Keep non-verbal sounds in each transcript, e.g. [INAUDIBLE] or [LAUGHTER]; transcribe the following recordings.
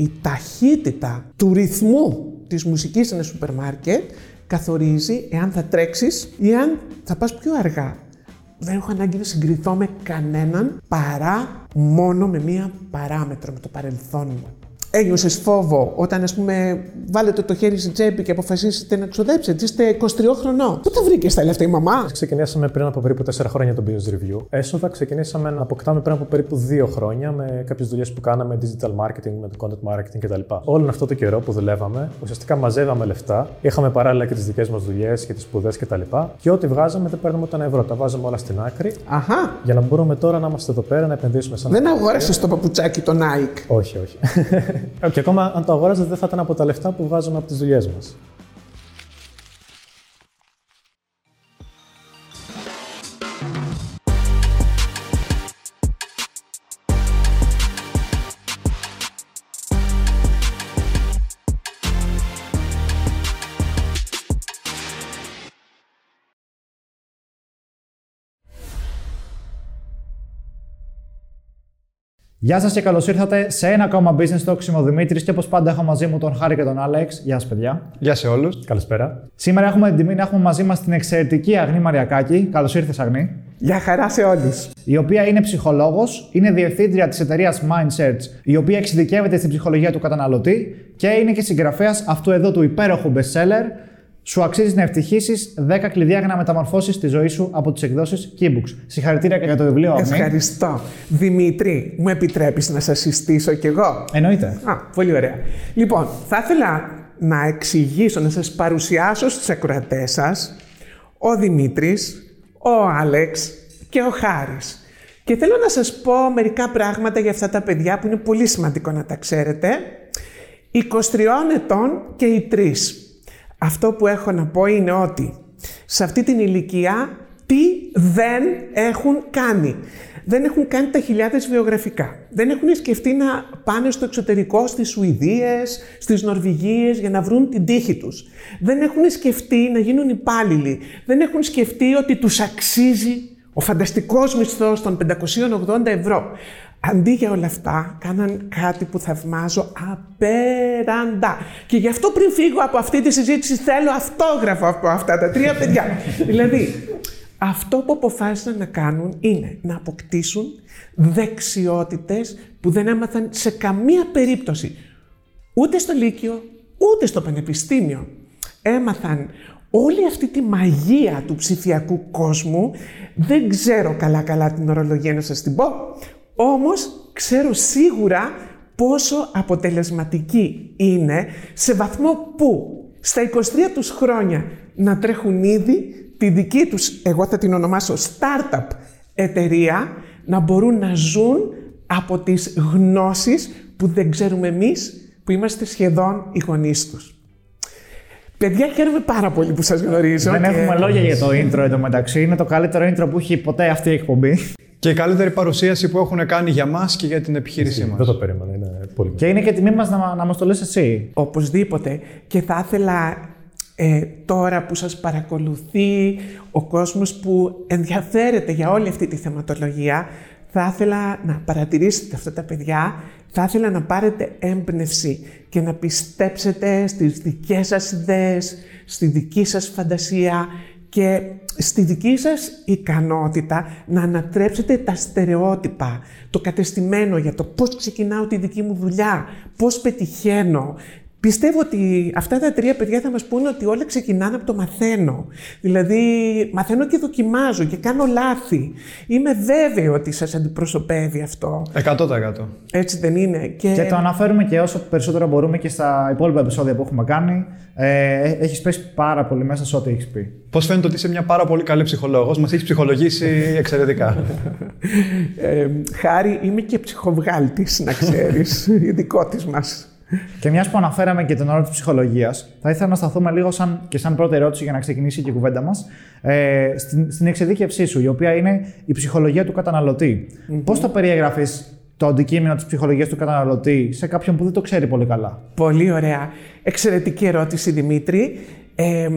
η ταχύτητα του ρυθμού της μουσικής σε ένα σούπερ μάρκετ καθορίζει εάν θα τρέξεις ή αν θα πας πιο αργά. Δεν έχω ανάγκη να συγκριθώ με κανέναν παρά μόνο με μία παράμετρο, με το παρελθόν μου. Ένιωσε φόβο όταν, ας πούμε, βάλετε το χέρι στην τσέπη και αποφασίσετε να ξοδέψετε. Είστε 23 χρονών. Πού τα βρήκες τα λεφτά η μαμά; Ξεκινήσαμε πριν από περίπου 4 χρόνια το BIOS Review. Έσοδα ξεκινήσαμε να αποκτάμε πριν από περίπου 2 χρόνια με κάποιες δουλειές που κάναμε digital marketing, με το content marketing κτλ. Όλο αυτό το καιρό που δουλεύαμε, ουσιαστικά μαζεύαμε λεφτά. Είχαμε παράλληλα και τις δικές μας δουλειές και τις σπουδές κτλ. Και, και ό,τι βγάζαμε δεν παίρνουμε ούτε ένα ευρώ. Τα βάζαμε όλα στην άκρη. Αχά. Για να μπορούμε τώρα να είμαστε εδώ πέρα να επενδύσουμε σαν. Δεν αγόρασες το παπουτσάκι το Nike; Όχι, όχι. [LAUGHS] Και ακόμα αν το αγόραζες, δεν θα ήταν από τα λεφτά που βγάζουμε από τις δουλειές μας. Γεια σας και καλώς ήρθατε σε ένα ακόμα business talk. Είμαι ο Δημήτρης και όπως πάντα έχω μαζί μου τον Χάρη και τον Άλεξ. Γεια σας, παιδιά. Γεια σε όλους. Καλησπέρα. Σήμερα έχουμε την τιμή να έχουμε μαζί μας την εξαιρετική Αγνή Μαριακάκη. Καλώς ήρθες, Αγνή. Γεια χαρά σε όλους. Η οποία είναι ψυχολόγος, είναι διευθύντρια της εταιρείας MindSearch, η οποία εξειδικεύεται στην ψυχολογία του καταναλωτή και είναι και συγγραφέας αυτού εδώ του υπέροχου bestseller σου αξίζει να ευτυχήσει 10 κλειδιά για να μεταμορφώσεις τη ζωή σου από τις εκδόσεις Keybooks. Συγχαρητήρια για το βιβλίο αυτό. Ευχαριστώ. Δημήτρη, μου επιτρέπεις να σας συστήσω κι εγώ; Εννοείται. Α, πολύ ωραία. Λοιπόν, θα ήθελα να εξηγήσω, να σας παρουσιάσω στους ακροατές σας ο Δημήτρης, ο Άλεξ και ο Χάρης. Και θέλω να σας πω μερικά πράγματα για αυτά τα παιδιά που είναι πολύ σημαντικό να τα ξέρετε. 23 ετών και οι τρεις. Αυτό που έχω να πω είναι ότι σε αυτή την ηλικία τι δεν έχουν κάνει. Δεν έχουν κάνει τα χιλιάδες βιογραφικά. Δεν έχουν σκεφτεί να πάνε στο εξωτερικό, στις Σουηδίες, στις Νορβηγίες για να βρουν την τύχη τους. Δεν έχουν σκεφτεί να γίνουν υπάλληλοι. Δεν έχουν σκεφτεί ότι τους αξίζει ο φανταστικός μισθός των 580 ευρώ. Αντί για όλα αυτά, κάναν κάτι που θαυμάζω απέραντα. Και γι' αυτό πριν φύγω από αυτή τη συζήτηση θέλω αυτόγραφο από αυτά τα τρία παιδιά. [LAUGHS] δηλαδή, αυτό που αποφάσισαν να κάνουν είναι να αποκτήσουν δεξιότητες που δεν έμαθαν σε καμία περίπτωση ούτε στο Λύκειο, ούτε στο Πανεπιστήμιο. Έμαθαν όλη αυτή τη μαγεία του ψηφιακού κόσμου, δεν ξέρω καλά-καλά την ορολογία να σας την πω, όμως ξέρω σίγουρα πόσο αποτελεσματική είναι σε βαθμό που στα 23 τους χρόνια να τρέχουν ήδη τη δική τους, εγώ θα την ονομάσω startup εταιρεία, να μπορούν να ζουν από τις γνώσεις που δεν ξέρουμε εμείς, που είμαστε σχεδόν οι γονείς τους. Παιδιά, χαίρομαι πάρα πολύ που σας γνωρίζω. Δεν έχουμε λόγια για το intro εντωμεταξύ. Είναι το καλύτερο intro που έχει ποτέ αυτή η εκπομπή. Και η καλύτερη παρουσίαση που έχουν κάνει για μας και για την επιχείρησή μας. Δεν το περίμενα, είναι πολύ Και είναι και τιμή μας να, να μας το λες εσύ. Οπωσδήποτε. Και θα ήθελα ε, τώρα που σας παρακολουθεί ο κόσμος που ενδιαφέρεται για όλη αυτή τη θεματολογία, θα ήθελα να παρατηρήσετε αυτά τα παιδιά, θα ήθελα να πάρετε έμπνευση και να πιστέψετε στις δικές σας ιδέες, στη δική σας φαντασία και στη δική σας ικανότητα να ανατρέψετε τα στερεότυπα, το κατεστημένο για το πώς ξεκινάω τη δική μου δουλειά, πώς πετυχαίνω, Πιστεύω ότι αυτά τα τρία παιδιά θα μας πούνε ότι όλα ξεκινάνε από το μαθαίνω. Δηλαδή, μαθαίνω και δοκιμάζω και κάνω λάθη. Είμαι βέβαιη ότι σας αντιπροσωπεύει αυτό. 100%. Έτσι δεν είναι. Και... και το αναφέρουμε και όσο περισσότερο μπορούμε και στα υπόλοιπα επεισόδια που έχουμε κάνει. Ε, έχεις πέσει πάρα πολύ μέσα σε ό,τι έχεις πει. Πώς φαίνεται ότι είσαι μια πάρα πολύ καλή ψυχολόγος, μας έχεις ψυχολογήσει [LAUGHS] εξαιρετικά. ε, χάρη, είμαι και ψυχοβγάλτης, να ξέρεις, [LAUGHS] ειδικό της μας. Και μιας που αναφέραμε και τον όρο της ψυχολογίας, θα ήθελα να σταθούμε λίγο σαν, και σαν πρώτη ερώτηση για να ξεκινήσει και η κουβέντα μας ε, στην, στην εξειδίκευσή σου, η οποία είναι η ψυχολογία του καταναλωτή. Mm-hmm. Πώς θα περιγράφει το αντικείμενο της ψυχολογίας του καταναλωτή σε κάποιον που δεν το ξέρει πολύ καλά; Πολύ ωραία. Εξαιρετική ερώτηση, Δημήτρη. Ε,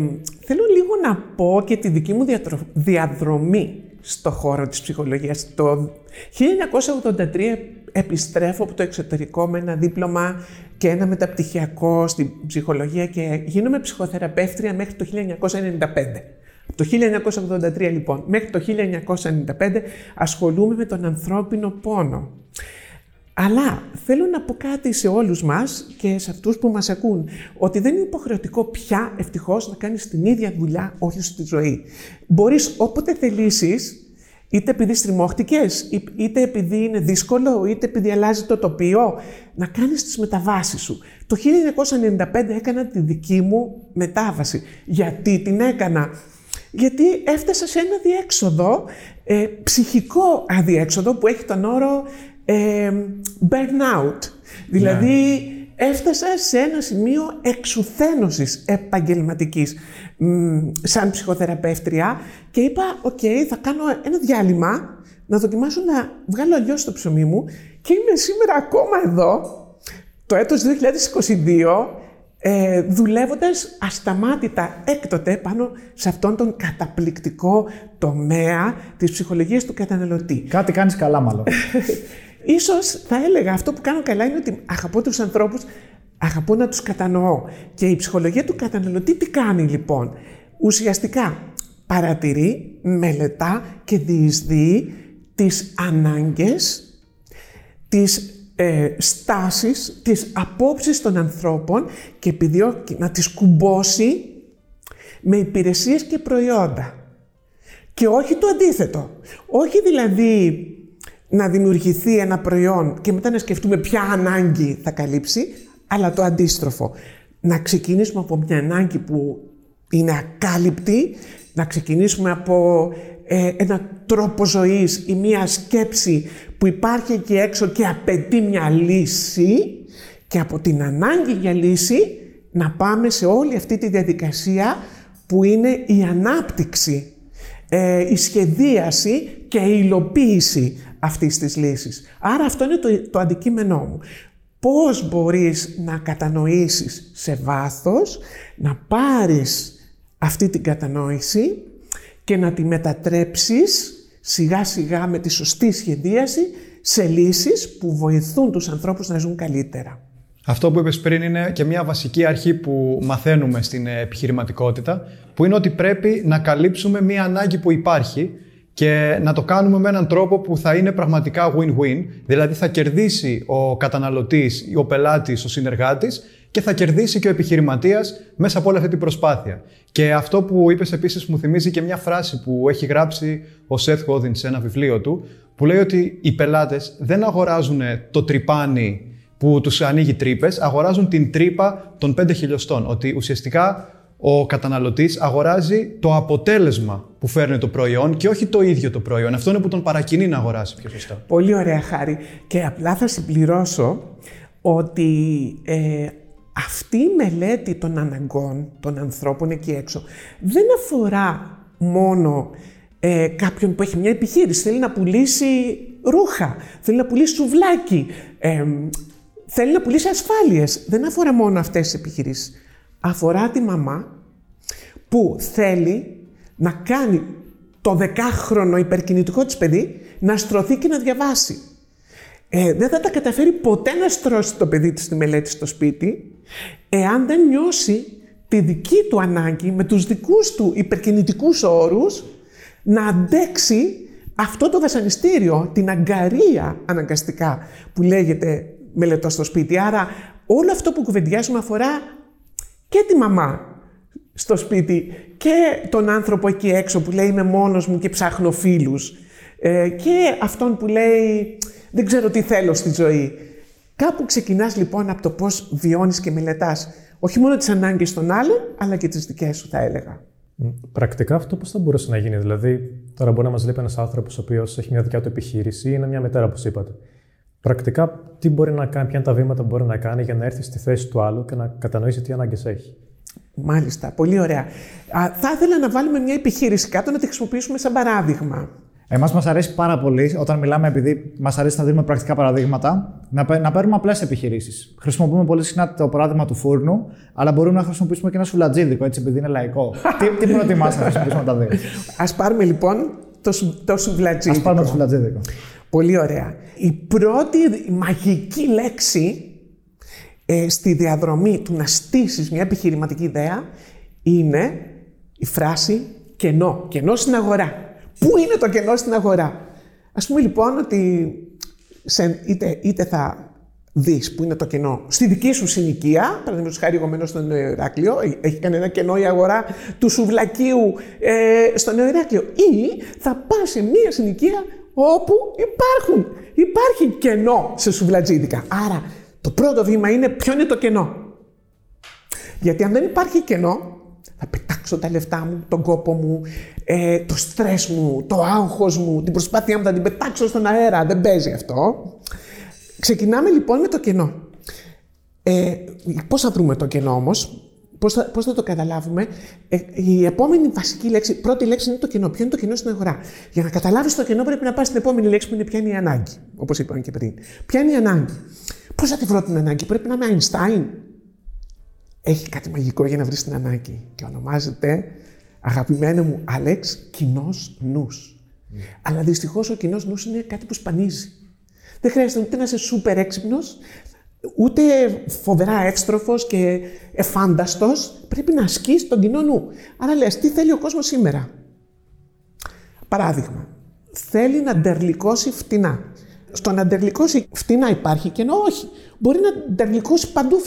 θέλω λίγο να πω και τη δική μου διαδρομή στο χώρο της ψυχολογίας. Το 1983 επιστρέφω από το εξωτερικό με ένα δίπλωμα και ένα μεταπτυχιακό στην ψυχολογία και γίνομαι ψυχοθεραπεύτρια μέχρι το 1995. Από το 1983 λοιπόν μέχρι το 1995 ασχολούμαι με τον ανθρώπινο πόνο. Αλλά θέλω να πω κάτι σε όλους μας και σε αυτούς που μας ακούν, ότι δεν είναι υποχρεωτικό πια ευτυχώς να κάνεις την ίδια δουλειά όλη σου τη ζωή. Μπορείς όποτε θελήσεις, είτε επειδή στριμώχτηκες, είτε επειδή είναι δύσκολο, είτε επειδή αλλάζει το τοπίο, να κάνεις τις μεταβάσεις σου. Το 1995 έκανα τη δική μου μετάβαση. Γιατί την έκανα; Γιατί έφτασα σε ένα διέξοδο, ε, ψυχικό αδιέξοδο που έχει τον όρο ε, burnout. Δηλαδή έφτασα σε ένα σημείο εξουθένωσης επαγγελματικής σαν ψυχοθεραπεύτρια και είπα, οκ, θα κάνω ένα διάλειμμα να δοκιμάσω να βγάλω αλλιώς το ψωμί μου και είμαι σήμερα ακόμα εδώ, το έτος 2022, ε, δουλεύοντας ασταμάτητα έκτοτε πάνω σε αυτόν τον καταπληκτικό τομέα της ψυχολογίας του καταναλωτή. Κάτι κάνεις καλά μάλλον. [LAUGHS] Ίσως θα έλεγα αυτό που κάνω καλά είναι ότι αγαπώ τους ανθρώπους, αγαπώ να τους κατανοώ. Και η ψυχολογία του καταναλωτή τι κάνει λοιπόν; Ουσιαστικά παρατηρεί, μελετά και διεισδύει τις ανάγκες, τις ε, στάσεις, τις απόψεις των ανθρώπων και επιδιώκει να τις κουμπώσει με υπηρεσίες και προϊόντα. Και όχι το αντίθετο. Όχι δηλαδή να δημιουργηθεί ένα προϊόν και μετά να σκεφτούμε ποια ανάγκη θα καλύψει, αλλά το αντίστροφο. Να ξεκινήσουμε από μια ανάγκη που είναι ακάλυπτη, να ξεκινήσουμε από ε, ένα τρόπο ζωής ή μια σκέψη που υπάρχει εκεί έξω και απαιτεί μια λύση και από την ανάγκη για λύση να πάμε σε όλη αυτή τη διαδικασία που είναι η ανάπτυξη, ε, η σχεδίαση και η υλοποίηση αυτής της λύσης. Άρα αυτό είναι το, το αντικείμενό μου. Πώς μπορείς να κατανοήσεις σε βάθος, να πάρεις αυτή την κατανόηση και να τη μετατρέψεις σιγά σιγά με τη σωστή σχεδίαση σε λύσεις που βοηθούν τους ανθρώπους να ζουν καλύτερα. Αυτό που είπες πριν είναι και μια βασική αρχή που μαθαίνουμε στην επιχειρηματικότητα, που είναι ότι πρέπει να καλύψουμε μια ανάγκη που υπάρχει και να το κάνουμε με έναν τρόπο που θα είναι πραγματικά win-win, δηλαδή θα κερδίσει ο καταναλωτής, ο πελάτης, ο συνεργάτης και θα κερδίσει και ο επιχειρηματίας μέσα από όλη αυτή την προσπάθεια. Και αυτό που είπες επίσης μου θυμίζει και μια φράση που έχει γράψει ο Seth Godin σε ένα βιβλίο του, που λέει ότι οι πελάτες δεν αγοράζουν το τρυπάνι που τους ανοίγει τρύπες, αγοράζουν την τρύπα των 5 χιλιοστών. Ότι ουσιαστικά ο καταναλωτής αγοράζει το αποτέλεσμα που φέρνει το προϊόν και όχι το ίδιο το προϊόν. Αυτό είναι που τον παρακινεί να αγοράσει πιο σωστά. Πολύ ωραία χάρη. Και απλά θα συμπληρώσω ότι ε, αυτή η μελέτη των αναγκών των ανθρώπων εκεί έξω δεν αφορά μόνο ε, κάποιον που έχει μια επιχείρηση, θέλει να πουλήσει ρούχα, θέλει να πουλήσει σουβλάκι, ε, θέλει να πουλήσει ασφάλειες. Δεν αφορά μόνο αυτές τις επιχειρήσεις. Αφορά τη μαμά που θέλει να κάνει το δεκάχρονο υπερκινητικό της παιδί να στρωθεί και να διαβάσει. Ε, δεν θα τα καταφέρει ποτέ να στρώσει το παιδί της στη μελέτη στο σπίτι, εάν δεν νιώσει τη δική του ανάγκη με τους δικούς του υπερκινητικούς όρους να αντέξει αυτό το βασανιστήριο, την αγκαρία αναγκαστικά που λέγεται μελετός στο σπίτι. Άρα όλο αυτό που κουβεντιάζουμε αφορά και τη μαμά στο σπίτι και τον άνθρωπο εκεί έξω που λέει είμαι μόνος μου και ψάχνω φίλους ε, και αυτόν που λέει δεν ξέρω τι θέλω στη ζωή. Κάπου ξεκινάς λοιπόν από το πώς βιώνεις και μελετάς όχι μόνο τις ανάγκες των άλλων αλλά και τις δικές σου θα έλεγα. Πρακτικά αυτό πώς θα μπορούσε να γίνει, Δηλαδή, τώρα μπορεί να μας λέει ένας άνθρωπος ο οποίος έχει μια δικιά του επιχείρηση ή είναι μια μητέρα, όπως είπατε. Πρακτικά, τι μπορεί να κάνει, ποια είναι τα βήματα που μπορεί να κάνει για να έρθει στη θέση του άλλου και να κατανοήσει τι ανάγκες έχει. Μάλιστα, πολύ ωραία. Α, θα ήθελα να βάλουμε μια επιχείρηση κάτω να τη χρησιμοποιήσουμε σαν παράδειγμα. Εμάς μας αρέσει πάρα πολύ όταν μιλάμε, επειδή μας αρέσει να δίνουμε πρακτικά παραδείγματα, να, να παίρνουμε απλές επιχειρήσεις. Χρησιμοποιούμε πολύ συχνά το παράδειγμα του φούρνου, αλλά μπορούμε να χρησιμοποιήσουμε και ένα σουλατζίδικο, έτσι, επειδή είναι λαϊκό. [LAUGHS] τι, τι προτιμάς να χρησιμοποιήσουμε τα δύο. Α πάρουμε λοιπόν το, το σουβλατζίδικο. Α πάρουμε το σουβλατζίδικο. Πολύ ωραία. Η πρώτη μαγική λέξη ε, στη διαδρομή του να στήσεις μια επιχειρηματική ιδέα είναι η φράση κενό. Κενό στην αγορά. Πού είναι το κενό στην αγορά; Ας πούμε λοιπόν ότι σε, είτε, είτε θα δεις που είναι το κενό στη δική σου συνοικία, παραδείγματος χάρη εγώ μένω στο Νέο Ηράκλειο, έχει κάνει ένα κενό η αγορά του σουβλακίου ε, στο Νέο Ηράκλειο ή θα πας σε μία συνοικία όπου υπάρχουν, υπάρχει κενό σε σουβλατζίδικα. Άρα το πρώτο βήμα είναι ποιο είναι το κενό. Γιατί αν δεν υπάρχει κενό, θα πετάξω τα λεφτά μου, τον κόπο μου, ε, το στρες μου, το άγχος μου, την προσπάθειά μου θα την πετάξω στον αέρα. Δεν παίζει αυτό. Ξεκινάμε λοιπόν με το κενό. Ε, πώς θα βρούμε το κενό όμως, πώς θα, πώς θα το καταλάβουμε. Ε, η επόμενη βασική λέξη, πρώτη λέξη είναι το κενό. Ποιο είναι το κενό στην αγορά; Για να καταλάβεις το κενό πρέπει να πας στην επόμενη λέξη που είναι ποια είναι η ανάγκη. Όπως είπαμε και πριν. Ποια είναι η ανάγκη. Πώς θα τη βρω την ανάγκη; Πρέπει να είμαι Einstein. Έχει κάτι μαγικό για να βρεις την ανάγκη. Και ονομάζεται, αγαπημένο μου Άλεξ, κοινός νους. Mm. Αλλά δυστυχώς ο κοινός νους είναι κάτι που σπανίζει. Δεν χρειάζεται ούτε να είσαι σούπερ έξυπνος, ούτε φοβερά εύστροφος και εφάνταστος. Πρέπει να ασκεί τον κοινό νου. Άρα λες, τι θέλει ο κόσμος σήμερα; Παράδειγμα, θέλει να ντερλικώσει φτηνά. Στο να ντερλικώσει φτηνά υπάρχει και ενώ όχι. Μπορεί να ντερλικώσει παντού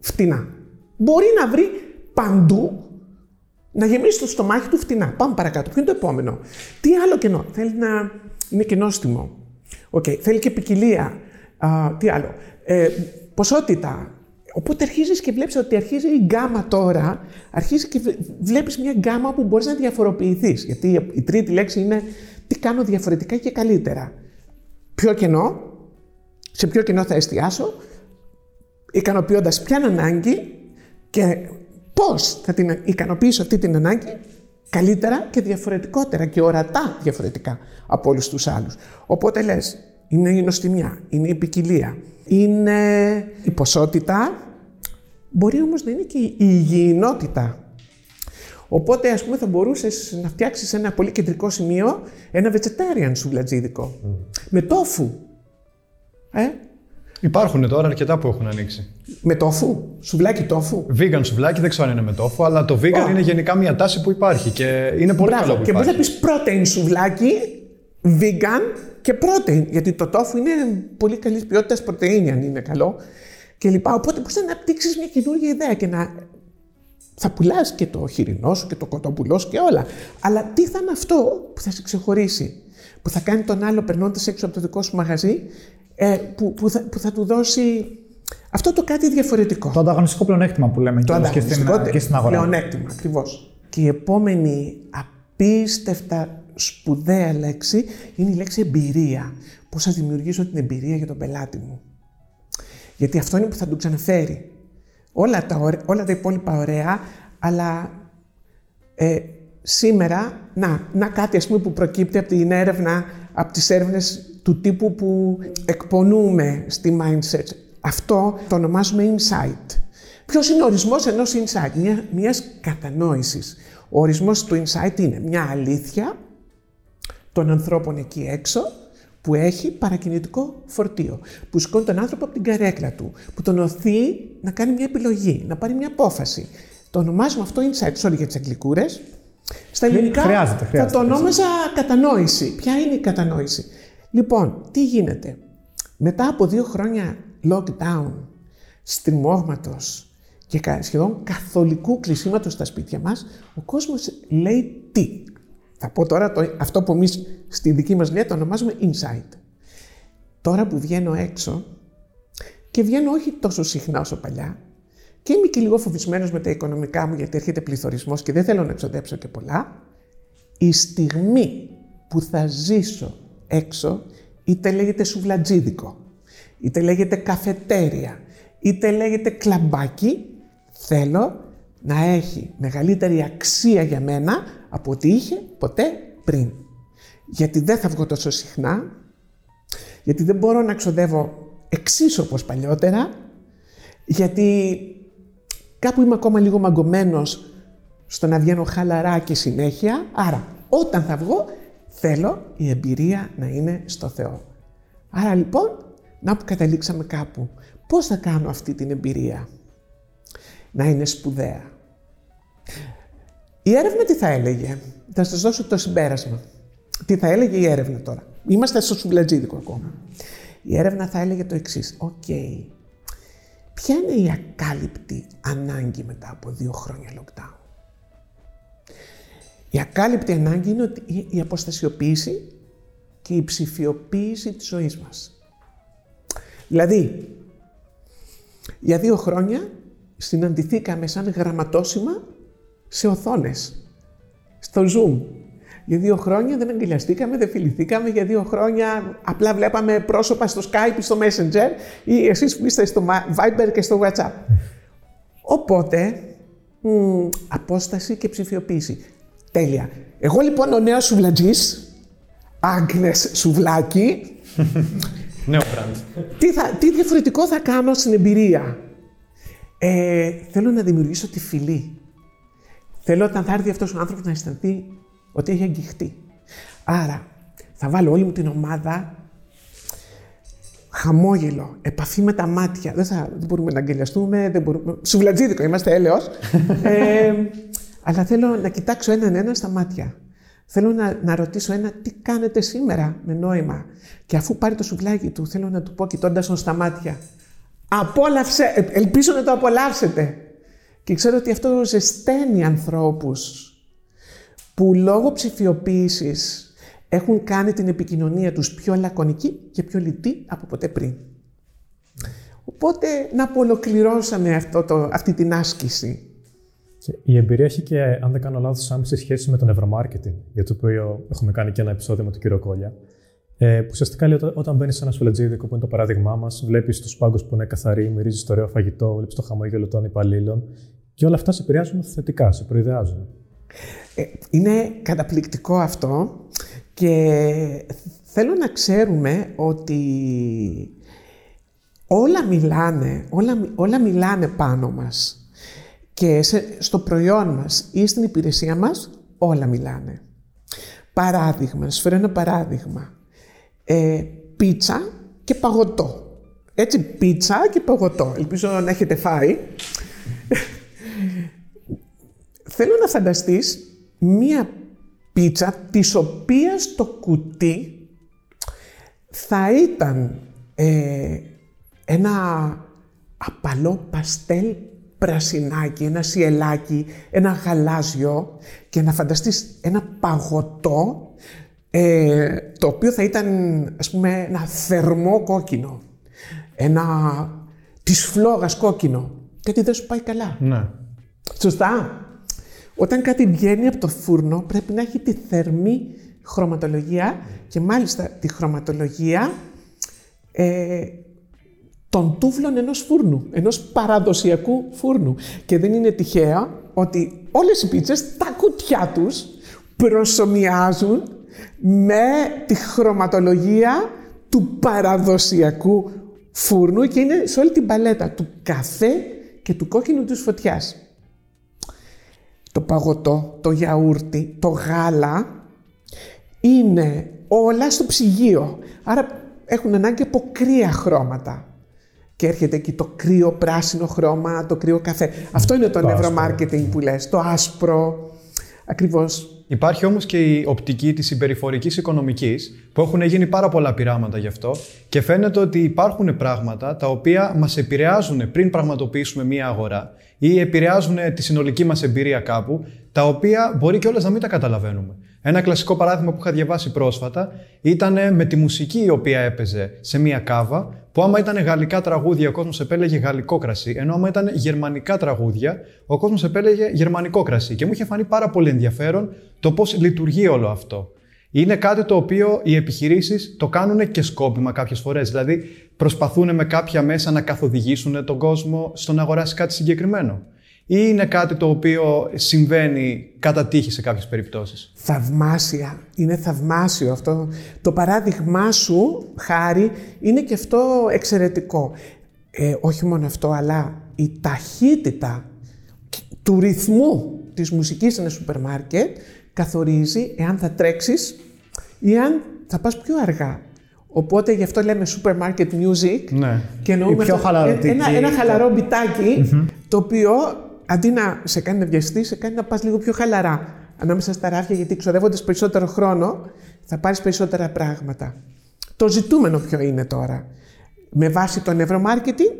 φτηνά. Μπορεί να βρει παντού να γεμίσει το στομάχι του φτηνά. Πάμε παρακάτω. Ποιο είναι το επόμενο; Τι άλλο κενό; Θέλει να είναι κενόστιμο. Okay. Θέλει και ποικιλία. Α, τι άλλο; Ε, ποσότητα. Οπότε αρχίζεις και βλέπεις ότι αρχίζει η γκάμα τώρα, αρχίζεις και βλέπεις μια γκάμα που μπορείς να διαφοροποιηθείς. Γιατί η τρίτη λέξη είναι τι κάνω διαφορετικά και καλύτερα. Ποιο κενό, σε ποιο κενό θα εστιάσω, ικανοποιώντας ποια ανάγκη και πώς θα την ικανοποιήσω αυτή την ανάγκη καλύτερα και διαφορετικότερα και ορατά διαφορετικά από όλους τους άλλους. Οπότε λες, είναι η νοστιμιά, είναι η ποικιλία, είναι η ποσότητα, μπορεί όμως να είναι και η υγιεινότητα. Οπότε, ας πούμε, θα μπορούσες να φτιάξεις ένα πολύ κεντρικό σημείο, ένα vegetarian σουβλατζίδικο, με τόφου. Ε; Υπάρχουν τώρα αρκετά που έχουν ανοίξει. Με τόφου, σουβλάκι τόφου; Vegan σουβλάκι, δεν ξέρω αν είναι με τόφου, αλλά το vegan Oh. είναι γενικά μια τάση που υπάρχει και είναι πολύ Μπράβο. καλό που Και μπορείς υπάρχει. να πεις protein σουβλάκι, vegan και protein. Γιατί το τόφου είναι πολύ καλής ποιότητας πρωτενη, αν είναι καλό. Και λοιπά. Οπότε μπορείς να αναπτύξεις μια καινούργια ιδέα και να. Θα πουλάς και το χοιρινό σου και το κοτόπουλό σου και όλα. Αλλά τι θα είναι αυτό που θα σε ξεχωρίσει, που θα κάνει τον άλλο περνώντας έξω από το δικό σου μαγαζί, ε, που, που, θα, που θα του δώσει αυτό το κάτι διαφορετικό. Το ανταγωνιστικό πλεονέκτημα που λέμε Το κιόλας και στην, ανταγωνιστικό και στην αγορά. πλεονέκτημα, ακριβώς. Και η επόμενη απίστευτα σπουδαία λέξη είναι η λέξη εμπειρία. Πώς θα δημιουργήσω την εμπειρία για τον πελάτη μου. Γιατί αυτό είναι που θα του ξαναφέρει. Όλα τα, ωρα- όλα τα υπόλοιπα ωραία, αλλά ε, σήμερα, να, να κάτι ας πούμε που προκύπτει από την έρευνα, από τις έρευνες του τύπου που εκπονούμε στη Mindset. Αυτό το ονομάζουμε insight. Ποιος είναι ο ορισμός ενός insight, μια, μιας κατανόησης. Ο ορισμός του insight είναι μια αλήθεια των ανθρώπων εκεί έξω που έχει παρακινητικό φορτίο, που σηκώνει τον άνθρωπο από την καρέκλα του, που τον οθεί να κάνει μια επιλογή, να πάρει μια απόφαση. Το ονομάζουμε αυτό insight, sorry για τις αγγλικούρες. Στα ελληνικά χρειάζεται, θα χρειάζεται, το ονόμαζα κατανόηση. Ποια είναι η κατανόηση; Λοιπόν, τι γίνεται; Μετά από δύο χρόνια lockdown, στριμώγματος και κα- σχεδόν καθολικού κλεισίματος στα σπίτια μας, ο κόσμος λέει τι; Θα πω τώρα το, αυτό που εμείς στη δική μας δουλειά το ονομάζουμε insight. Τώρα που βγαίνω έξω και βγαίνω όχι τόσο συχνά όσο παλιά και είμαι και λίγο φοβισμένος με τα οικονομικά μου γιατί έρχεται πληθωρισμός και δεν θέλω να εξοδέψω και πολλά, η στιγμή που θα ζήσω έξω είτε λέγεται σουβλατζίδικο, είτε λέγεται καφετέρια, είτε λέγεται κλαμπάκι, θέλω να έχει μεγαλύτερη αξία για μένα από ό,τι είχε ποτέ πριν. Γιατί δεν θα βγω τόσο συχνά, γιατί δεν μπορώ να ξοδεύω εξίσου όπως παλιότερα, γιατί κάπου είμαι ακόμα λίγο μαγκωμένος στο να βγαίνω χαλαρά και συνέχεια, άρα όταν θα βγω Θέλω η εμπειρία να είναι στο Θεό. Άρα λοιπόν, να που καταλήξαμε κάπου. Πώς θα κάνω αυτή την εμπειρία; Να είναι σπουδαία. Η έρευνα τι θα έλεγε; Θα σας δώσω το συμπέρασμα. Τι θα έλεγε η έρευνα τώρα; Είμαστε στο σουβλατζίδικο ακόμα. Η έρευνα θα έλεγε το εξής. Ok. Okay. Ποια είναι η ακάλυπτη ανάγκη μετά από δύο χρόνια lockdown; Η ακάλυπτη ανάγκη είναι ότι η αποστασιοποίηση και η ψηφιοποίηση της ζωής μας. Δηλαδή, για δύο χρόνια συναντηθήκαμε σαν γραμματόσημα σε οθόνες, στο Zoom. Για δύο χρόνια δεν αγκαλιαστήκαμε, δεν φιληθήκαμε. Για δύο χρόνια απλά βλέπαμε πρόσωπα στο Skype ή στο Messenger ή εσείς που είστε στο Viber και στο WhatsApp. Οπότε, μ, απόσταση και ψηφιοποίηση. Τέλεια. Εγώ λοιπόν ο νέος σουβλατζής, Άγνες Σουβλάκη, [LAUGHS] Νέο brand. τι, θα, τι διαφορετικό θα κάνω στην εμπειρία; Ε, θέλω να δημιουργήσω τη φυλή. Θέλω όταν θα έρθει αυτός ο άνθρωπος να αισθανθεί ότι έχει αγγιχτεί. Άρα, θα βάλω όλη μου την ομάδα χαμόγελο, επαφή με τα μάτια. Δεν, θα, δεν μπορούμε να αγκαλιαστούμε, δεν μπορούμε... Σουβλατζίδικο, είμαστε έλεος. [LAUGHS] ε, αλλά θέλω να κοιτάξω έναν ένα στα μάτια. Θέλω να, να ρωτήσω ένα τι κάνετε σήμερα με νόημα. Και αφού πάρει το σουβλάκι του, θέλω να του πω κοιτώντας τον στα μάτια. Απόλαυσε, ε, ελπίζω να το απολαύσετε. Και ξέρω ότι αυτό ζεσταίνει ανθρώπους που λόγω ψηφιοποίησης έχουν κάνει την επικοινωνία τους πιο λακωνική και πιο λιτή από ποτέ πριν. Οπότε να απολοκληρώσαμε αυτό το, αυτή την άσκηση. Και η εμπειρία έχει και, αν δεν κάνω λάθος, άμεση σχέση με το νευρομάρκετινγκ, για το οποίο έχουμε κάνει και ένα επεισόδιο με τον κύριο Κόλια. Ε, που ουσιαστικά λέει όταν, όταν μπαίνεις σε ένα σουλετζίδικο που είναι το παράδειγμά μας, βλέπεις τους πάγκους που είναι καθαροί, μυρίζεις το ωραίο φαγητό, βλέπεις το χαμόγελο των υπαλλήλων και όλα αυτά σε επηρεάζουν θετικά, σε προειδεάζουν. Ε, είναι καταπληκτικό αυτό και θέλω να ξέρουμε ότι όλα μιλάνε, όλα, όλα μιλάνε πάνω μας. Και στο προϊόν μας ή στην υπηρεσία μας όλα μιλάνε. Παράδειγμα, να φέρω ένα παράδειγμα. Ε, πίτσα και παγωτό. Έτσι, πίτσα και παγωτό. Ελπίζω να έχετε φάει. Θέλω να φανταστείς μία πίτσα της οποίας το κουτί θα ήταν ε, ένα απαλό παστέλ πρασινάκι, ένα σιελάκι, ένα γαλάζιο και να φανταστείς ένα παγωτό ε, το οποίο θα ήταν ας πούμε ένα θερμό κόκκινο, ένα της φλόγας κόκκινο. Κάτι δεν σου πάει καλά. Ναι. Σωστά. Όταν κάτι βγαίνει από το φούρνο πρέπει να έχει τη θερμή χρωματολογία και μάλιστα τη χρωματολογία ε, των τούβλων ενός φούρνου, ενός παραδοσιακού φούρνου. Και δεν είναι τυχαία ότι όλες οι πίτσες, τα κουτιά τους προσωμιάζουν με τη χρωματολογία του παραδοσιακού φούρνου και είναι σε όλη την παλέτα του καφέ και του κόκκινου της φωτιάς. Το παγωτό, το γιαούρτι, το γάλα είναι όλα στο ψυγείο. Άρα έχουν ανάγκη από κρύα χρώματα. Και έρχεται εκεί το κρύο πράσινο χρώμα, το κρύο καφέ. Αυτό είναι το, το που λες, το άσπρο. Ακριβώς. Υπάρχει όμως και η οπτική της συμπεριφορικής οικονομικής που έχουν γίνει πάρα πολλά πειράματα γι' αυτό και φαίνεται ότι υπάρχουν πράγματα τα οποία μας επηρεάζουν πριν πραγματοποιήσουμε μία αγορά ή επηρεάζουν τη συνολική μας εμπειρία κάπου τα οποία μπορεί κιόλας να μην τα καταλαβαίνουμε. Ένα κλασικό παράδειγμα που είχα διαβάσει πρόσφατα ήταν με τη μουσική η οποία έπαιζε σε μία κάβα που άμα ήταν γαλλικά τραγούδια ο κόσμος επέλεγε γαλλικό κρασί, ενώ άμα ήταν γερμανικά τραγούδια ο κόσμος επέλεγε γερμανικό κρασί. Και μου είχε φανεί πάρα πολύ ενδιαφέρον το πώς λειτουργεί όλο αυτό. Είναι κάτι το οποίο οι επιχειρήσεις το κάνουν και σκόπιμα κάποιες φορές. Δηλαδή, προσπαθούν με κάποια μέσα να καθοδηγήσουν τον κόσμο στο να αγοράσει κάτι συγκεκριμένο ή είναι κάτι το οποίο συμβαίνει κατά τύχη σε κάποιες περιπτώσεις; Θαυμάσια. Είναι θαυμάσιο αυτό. Το παράδειγμά σου, Χάρη, είναι και αυτό εξαιρετικό. Ε, όχι μόνο αυτό, αλλά η ταχύτητα του ρυθμού της μουσικής σε ένα σούπερ μάρκετ καθορίζει εάν θα τρέξεις ή αν θα πας πιο αργά. Οπότε γι' αυτό λέμε supermarket music Ναι. και εννοούμε Η πιο αυτό- χαλαρωτική. ένα, ένα χαλαρό μπιτάκι, το οποίο αντί να σε κάνει να βιαστείς, σε κάνει να πας λίγο πιο χαλαρά ανάμεσα στα ράφια, γιατί ξοδεύοντας περισσότερο χρόνο θα πάρεις περισσότερα πράγματα. Το ζητούμενο ποιο είναι τώρα. Με βάση το νευρομάρκετινγκ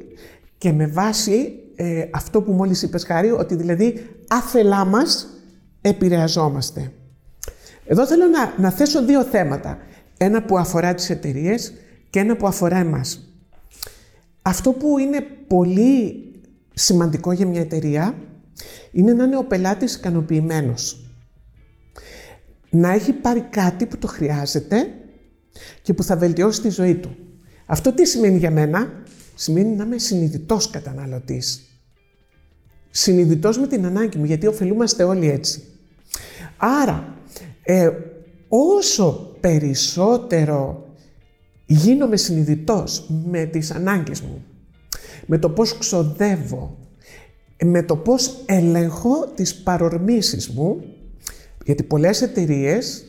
και με βάση ε, αυτό που μόλις είπες Χάρη, ότι δηλαδή άθελά μας επηρεαζόμαστε. Εδώ θέλω να, να θέσω δύο θέματα. Ένα που αφορά τις εταιρείες και ένα που αφορά εμάς. Αυτό που είναι πολύ σημαντικό για μια εταιρεία είναι να είναι ο πελάτης ικανοποιημένος. Να έχει πάρει κάτι που το χρειάζεται και που θα βελτιώσει τη ζωή του. Αυτό τι σημαίνει για μένα; Σημαίνει να είμαι συνειδητός καταναλωτής. Συνειδητός με την ανάγκη μου, γιατί ωφελούμαστε όλοι έτσι. Άρα, ε, όσο περισσότερο γίνομαι συνειδητός με τις ανάγκες μου, με το πώς ξοδεύω, με το πώς ελεγχώ τις παρορμήσεις μου, γιατί πολλές εταιρείες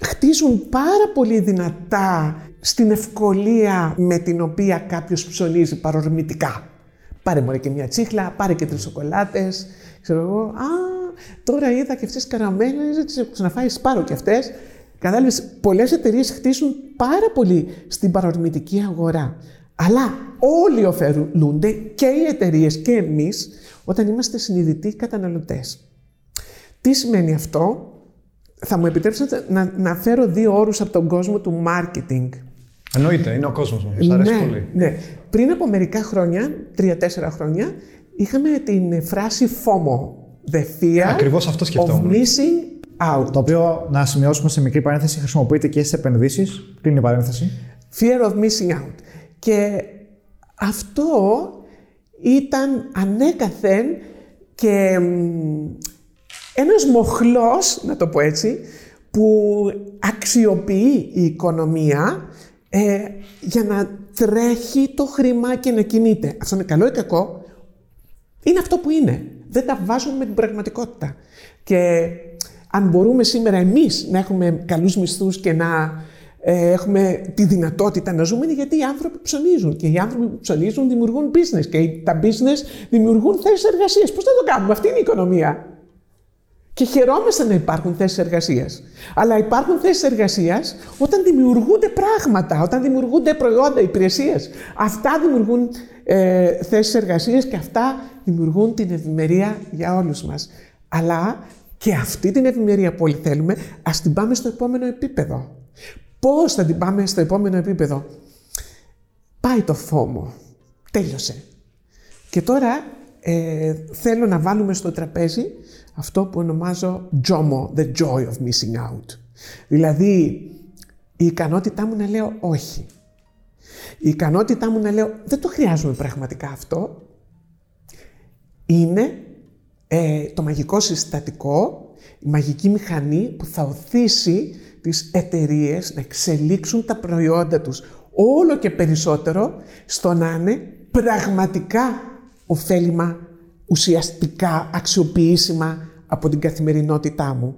χτίζουν πάρα πολύ δυνατά στην ευκολία με την οποία κάποιος ψωνίζει παρορμητικά. Πάρε μωρέ και μια τσίχλα, πάρε και τρεις σοκολάτες, ξέρω εγώ, α, τώρα είδα και αυτές τις καραμέλες, δεν τις έχω ξαναφάει, πάρω και αυτές. Κατάλαβες, πολλές εταιρείες χτίζουν πάρα πολύ στην παρορμητική αγορά. Αλλά όλοι ωφελούνται και οι εταιρείες και εμείς όταν είμαστε συνειδητοί καταναλωτές. Τι σημαίνει αυτό, θα μου επιτρέψετε να, να φέρω δύο όρους από τον κόσμο του marketing. Εννοείται, είναι ο κόσμος μου. Σας αρέσει ναι, πολύ. ναι. Πριν από μερικά χρόνια, τρία-τέσσερα χρόνια, είχαμε την φράση FOMO. The fear Ακριβώς αυτό of σκεφτόμουν. missing out. Το οποίο, να σημειώσουμε σε μικρή παρένθεση, χρησιμοποιείται και στις επενδύσεις. Κλείνει η παρένθεση. Fear of missing out. Και αυτό ήταν ανέκαθεν και μ, ένας μοχλός, να το πω έτσι, που αξιοποιεί η οικονομία ε, για να τρέχει το χρήμα και να κινείται. Αυτό είναι καλό ή κακό; Είναι αυτό που είναι. Δεν τα βάζουμε με την πραγματικότητα. Και αν μπορούμε σήμερα εμείς να έχουμε καλούς μισθούς και να ε, έχουμε τη δυνατότητα να ζούμε είναι γιατί οι άνθρωποι ψωνίζουν. Και οι άνθρωποι που ψωνίζουν δημιουργούν business και τα business δημιουργούν θέσεις εργασίας. Πώς θα το κάνουμε, αυτή είναι η οικονομία. Και χαιρόμαστε να υπάρχουν θέσεις εργασίας. Αλλά υπάρχουν θέσεις εργασίας όταν δημιουργούνται πράγματα, όταν δημιουργούνται προϊόντα, υπηρεσίες. Αυτά δημιουργούν ε, θέσεις εργασίας και αυτά δημιουργούν την ευημερία για όλους μας. Αλλά και αυτή την ευημερία που όλοι θέλουμε, ας την πάμε στο επόμενο επίπεδο. Πώς θα την πάμε στο επόμενο επίπεδο, Πάει το φόμο. Τέλειωσε. Και τώρα ε, θέλω να βάλουμε στο τραπέζι αυτό που ονομάζω JOMO, the joy of missing out. Δηλαδή, η ικανότητά μου να λέω όχι. Η ικανότητά μου να λέω δεν το χρειάζομαι πραγματικά αυτό. Είναι ε, το μαγικό συστατικό, η μαγική μηχανή που θα οθήσει τις εταιρείες να εξελίξουν τα προϊόντα τους όλο και περισσότερο στο να είναι πραγματικά ωφέλιμα, ουσιαστικά αξιοποιήσιμα από την καθημερινότητά μου.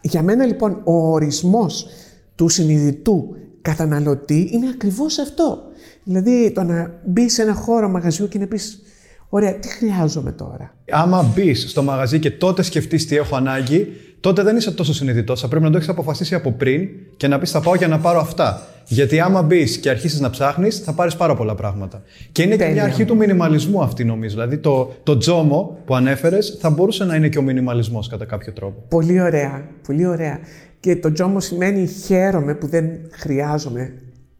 Για μένα λοιπόν ο ορισμός του συνειδητού καταναλωτή είναι ακριβώς αυτό. Δηλαδή το να μπει σε ένα χώρο μαγαζιού και να πεις Ωραία, τι χρειάζομαι τώρα; Άμα μπεις στο μαγαζί και τότε σκεφτείς τι έχω ανάγκη, τότε δεν είσαι τόσο συνειδητός. Θα πρέπει να το έχεις αποφασίσει από πριν και να πεις: Θα πάω για να πάρω αυτά. Γιατί άμα μπεις και αρχίσεις να ψάχνεις, θα πάρεις πάρα πολλά πράγματα. Και είναι και Τέλεια. μια αρχή του μινιμαλισμού αυτή, νομίζω. Δηλαδή το, το τζόμο που ανέφερες θα μπορούσε να είναι και ο μινιμαλισμός κατά κάποιο τρόπο. Πολύ ωραία, πολύ ωραία. Και το τζόμο σημαίνει χαίρομαι που δεν χρειάζομαι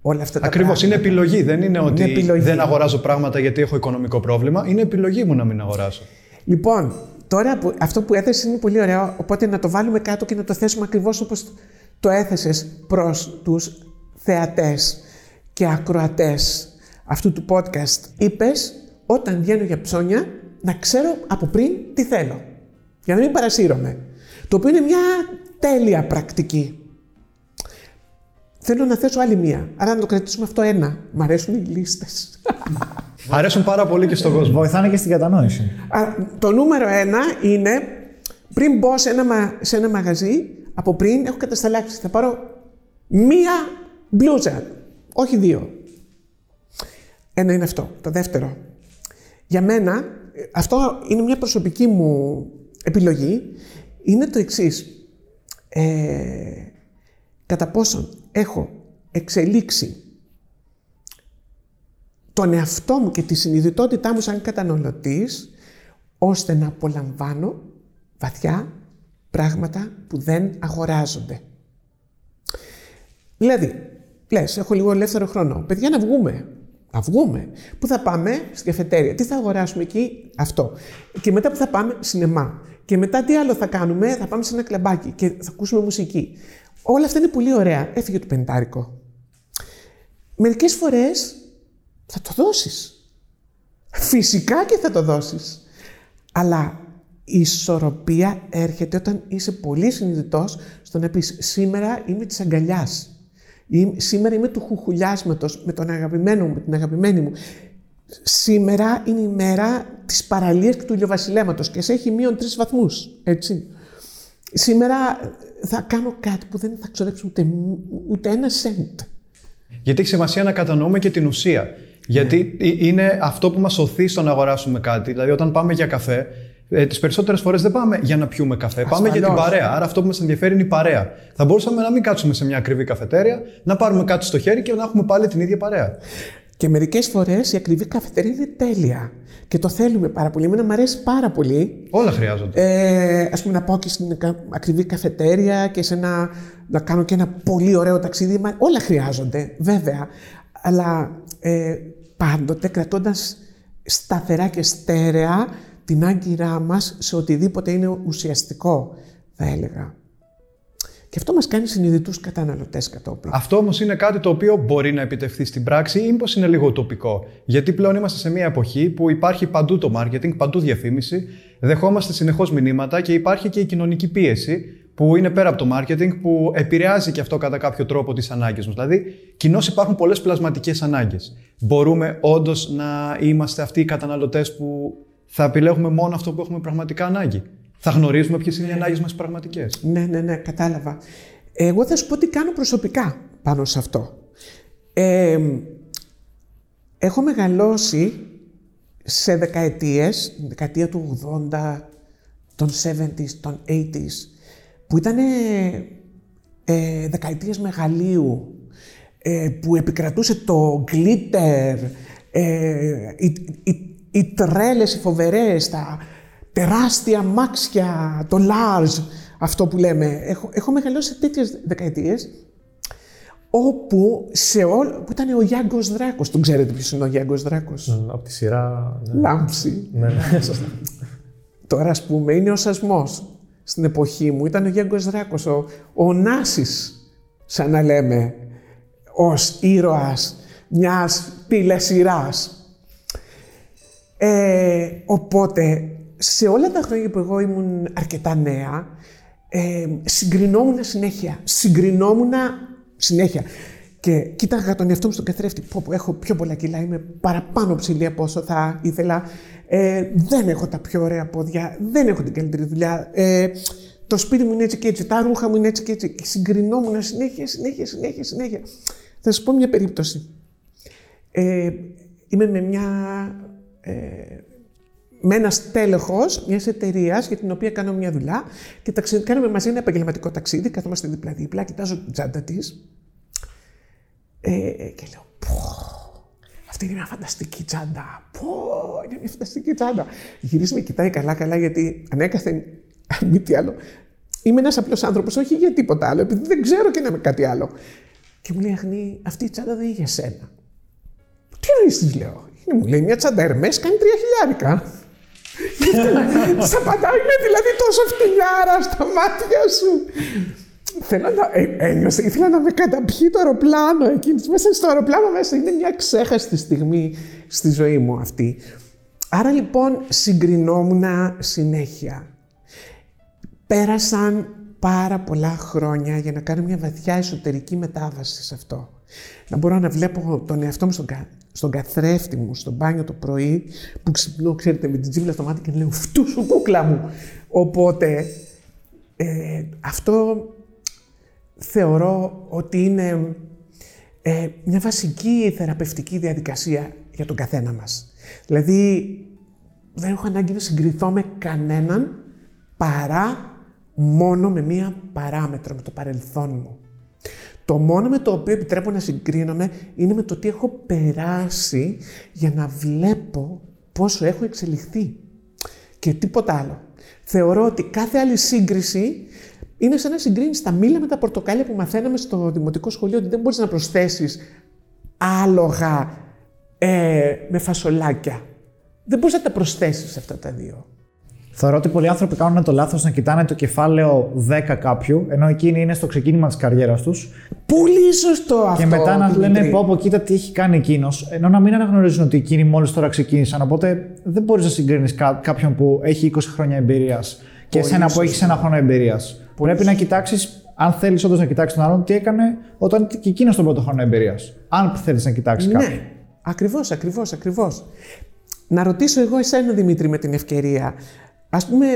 όλα αυτά τα Ακριβώς. πράγματα. Είναι επιλογή. Δεν είναι ότι επιλογή. δεν αγοράζω πράγματα γιατί έχω οικονομικό πρόβλημα. Είναι επιλογή μου να μην αγοράσω. Λοιπόν, τώρα που, αυτό που έθεσες είναι πολύ ωραίο, οπότε να το βάλουμε κάτω και να το θέσουμε ακριβώς όπως το έθεσες προς τους θεατές και ακροατές αυτού του podcast. Είπες, όταν βγαίνω για ψώνια, να ξέρω από πριν τι θέλω. Για να μην παρασύρωμαι. Το οποίο είναι μια τέλεια πρακτική. Θέλω να θέσω άλλη μία. Άρα να το κρατήσουμε αυτό ένα. Μ' αρέσουν οι λίστες. [LAUGHS] Αρέσουν πάρα πολύ και στον κόσμο. Βοηθάνε και στην κατανόηση. Α, το νούμερο ένα είναι πριν μπω σε ένα, μα- σε ένα μαγαζί, από πριν έχω κατασταλάξει. Θα πάρω μία μπλούζα, όχι δύο. Ένα είναι αυτό. Το δεύτερο. Για μένα, αυτό είναι μια προσωπική μου επιλογή, είναι το εξής. Ε, κατά πόσον έχω εξελίξει τον εαυτό μου και τη συνειδητότητά μου σαν καταναλωτής, ώστε να απολαμβάνω βαθιά πράγματα που δεν αγοράζονται. Δηλαδή, λες, έχω λίγο ελεύθερο χρόνο. Παιδιά, να βγούμε. Να βγούμε. Πού θα πάμε, στην καφετέρια. Τι θα αγοράσουμε εκεί, αυτό. Και μετά που θα πάμε, σινεμά. Και μετά τι άλλο θα κάνουμε, θα πάμε σε ένα κλαμπάκι και θα ακούσουμε μουσική. Όλα αυτά είναι πολύ ωραία. Έφυγε το πεντάρικο. Μερικές φορές θα το δώσεις. Φυσικά και θα το δώσεις. Αλλά η ισορροπία έρχεται όταν είσαι πολύ συνειδητός στο να πεις σήμερα είμαι της αγκαλιάς. Σήμερα είμαι του χουχουλιάσματος με τον αγαπημένο μου, με την αγαπημένη μου. Σήμερα είναι η μέρα της παραλίας και του ηλιοβασιλέματος και σε έχει μείον τρεις βαθμούς, έτσι. Σήμερα θα κάνω κάτι που δεν θα ξοδέψω ούτε, ούτε ένα σέντ. Γιατί έχει σημασία να κατανοούμε και την ουσία. Γιατί είναι αυτό που μας οθεί στο να αγοράσουμε κάτι. Δηλαδή, όταν πάμε για καφέ, ε, τις περισσότερες φορές δεν πάμε για να πιούμε καφέ. Πάμε για την παρέα. Άρα, αυτό που μας ενδιαφέρει είναι η παρέα. Θα μπορούσαμε να μην κάτσουμε σε μια ακριβή καφετέρια, να πάρουμε κάτι στο χέρι και να έχουμε πάλι την ίδια παρέα. Και μερικές φορές η ακριβή καφετέρια είναι τέλεια. Και το θέλουμε πάρα πολύ. Εμένα μου αρέσει πάρα πολύ. Όλα χρειάζονται. Ε, Α πούμε, να πάω και στην ακριβή καφετέρια και σε ένα, να κάνω και ένα πολύ ωραίο ταξίδι. Όλα χρειάζονται, βέβαια. Αλλά ε, πάντοτε κρατώντας σταθερά και στέρεα την άγκυρά μας σε οτιδήποτε είναι ουσιαστικό, θα έλεγα. Και αυτό μας κάνει συνειδητούς καταναλωτές κατόπιν. Αυτό όμως είναι κάτι το οποίο μπορεί να επιτευχθεί στην πράξη ή μήπως είναι λίγο τοπικό. Γιατί πλέον είμαστε σε μια εποχή που υπάρχει παντού το marketing, παντού διαφήμιση, δεχόμαστε συνεχώς μηνύματα και υπάρχει και η κοινωνική πίεση που είναι πέρα από το marketing, που επηρεάζει και αυτό κατά κάποιο τρόπο τις ανάγκες μας. Δηλαδή, κοινώς υπάρχουν πολλές πλασματικές ανάγκες. Μπορούμε όντως να είμαστε αυτοί οι καταναλωτές που θα επιλέγουμε μόνο αυτό που έχουμε πραγματικά ανάγκη. Θα γνωρίζουμε ποιες είναι οι ανάγκες μας πραγματικές. Ναι, ναι, ναι, κατάλαβα. Εγώ θα σου πω τι κάνω προσωπικά πάνω σε αυτό. Ε, έχω μεγαλώσει σε δεκαετίες, δεκαετία του 80, των 70s, των 80s, που ήταν ε, δεκαετίες μεγαλείου, ε, που επικρατούσε το glitter, ε, οι, οι, οι τρέλες, οι φοβερές, τα τεράστια μάξια, το large, αυτό που λέμε. Έχω, έχω μεγαλώσει σε τέτοιες δεκαετίες, όπου σε όλο, που ήταν ο Γιάνγκος Δράκος. Τον ξέρετε ποιος είναι ο Γιάνγκος Δράκος; από τη σειρά... Ναι. Λάμψη. Ναι, ναι, σωστά. Τώρα, ας πούμε, είναι ο σασμός στην εποχή μου ήταν ο Γιάνγκος Δράκος, ο, ο Νάσης, σαν να λέμε, ως ήρωας μιας τηλεσυράς. Ε, οπότε, σε όλα τα χρόνια που εγώ ήμουν αρκετά νέα, ε, συγκρινόμουν συνέχεια. Συγκρινόμουν συνέχεια. Και κοίταγα τον εαυτό μου στον καθρέφτη. Πω, πω, έχω πιο πολλά κιλά, είμαι παραπάνω ψηλή από όσο θα ήθελα. Ε, δεν έχω τα πιο ωραία πόδια, δεν έχω την καλύτερη δουλειά. Ε, το σπίτι μου είναι έτσι και έτσι, τα ρούχα μου είναι έτσι και έτσι. Και συγκρινόμουν συνέχεια, συνέχεια, συνέχεια, συνέχεια. Θα σας πω μια περίπτωση. Ε, είμαι με μια. Ε, με ένα τέλεχο μιας εταιρείας για την οποία κάνω μια δουλειά και κάνουμε μαζί ένα επαγγελματικό ταξίδι. Καθόμαστε δίπλα-δίπλα, κοιτάζω την τσάντα της ε, και λέω, πω, αυτή είναι μια φανταστική τσάντα. Πω, είναι μια φανταστική τσάντα. Γυρίζει με κοιτάει καλά-καλά γιατί ανέκαθεν, αν μη τι άλλο, είμαι ένας απλός άνθρωπος, όχι για τίποτα άλλο, επειδή δεν ξέρω και να είμαι κάτι άλλο. Και μου λέει, Αχνή, αυτή η τσάντα δεν είναι για σένα. Τι εννοείς, τη λέω. Μου λέει, μια τσάντα Ερμέ κάνει τρία χιλιάρικα. [LAUGHS] Σα απαντάω, είναι δηλαδή τόσο φτηνιάρα στα μάτια σου. Θέλω να. Ε, ένιωσε, ήθελα να με καταπιεί το αεροπλάνο εκείνης. Μέσα στο αεροπλάνο μέσα είναι μια ξέχαστη στιγμή στη ζωή μου αυτή. Άρα λοιπόν συγκρινόμουν συνέχεια. Πέρασαν πάρα πολλά χρόνια για να κάνω μια βαθιά εσωτερική μετάβαση σε αυτό. Να μπορώ να βλέπω τον εαυτό μου στον, κα... στον καθρέφτη μου, στο μπάνιο το πρωί, που ξυπνώ, ξέρετε, με την τζίμπλα στο μάτι και λέω «Φτού σου κούκλα μου». Οπότε, ε, αυτό θεωρώ ότι είναι ε, μια βασική θεραπευτική διαδικασία για τον καθένα μας. Δηλαδή, δεν έχω ανάγκη να συγκριθώ με κανέναν παρά μόνο με μία παράμετρο, με το παρελθόν μου. Το μόνο με το οποίο επιτρέπω να συγκρίνομαι είναι με το τι έχω περάσει για να βλέπω πόσο έχω εξελιχθεί. Και τίποτα άλλο. Θεωρώ ότι κάθε άλλη σύγκριση είναι σαν να συγκρίνεις τα μήλα με τα πορτοκάλια που μαθαίναμε στο δημοτικό σχολείο, ότι δεν μπορείς να προσθέσεις άλογα ε, με φασολάκια. Δεν μπορείς να τα προσθέσεις αυτά τα δύο. Θεωρώ ότι πολλοί άνθρωποι κάνουν το λάθος να κοιτάνε το κεφάλαιο 10 κάποιου, ενώ εκείνη είναι στο ξεκίνημα της καριέρας τους. Πολύ σωστό αυτό. Και μετά να Δημήτρη. λένε πω, πω, κοίτα τι έχει κάνει εκείνος, ενώ να μην αναγνωρίζουν ότι εκείνοι μόλις τώρα ξεκίνησαν. Οπότε δεν μπορείς να συγκρίνεις κάποιον που έχει 20 χρόνια εμπειρίας και Πολύ εσένα που έχεις σωστό. ένα χρόνο εμπειρίας. Πρέπει να κοιτάξεις, αν θέλεις όντως να κοιτάξεις τον άλλον, τι έκανε όταν και εκείνος τον πρώτο χρόνο εμπειρίας. Αν θέλεις να κοιτάξεις κάποιον. Ναι, ακριβώς, ακριβώς, ακριβώς. Να ρωτήσω εγώ εσένα, Δημήτρη, με την ευκαιρία. Ας πούμε,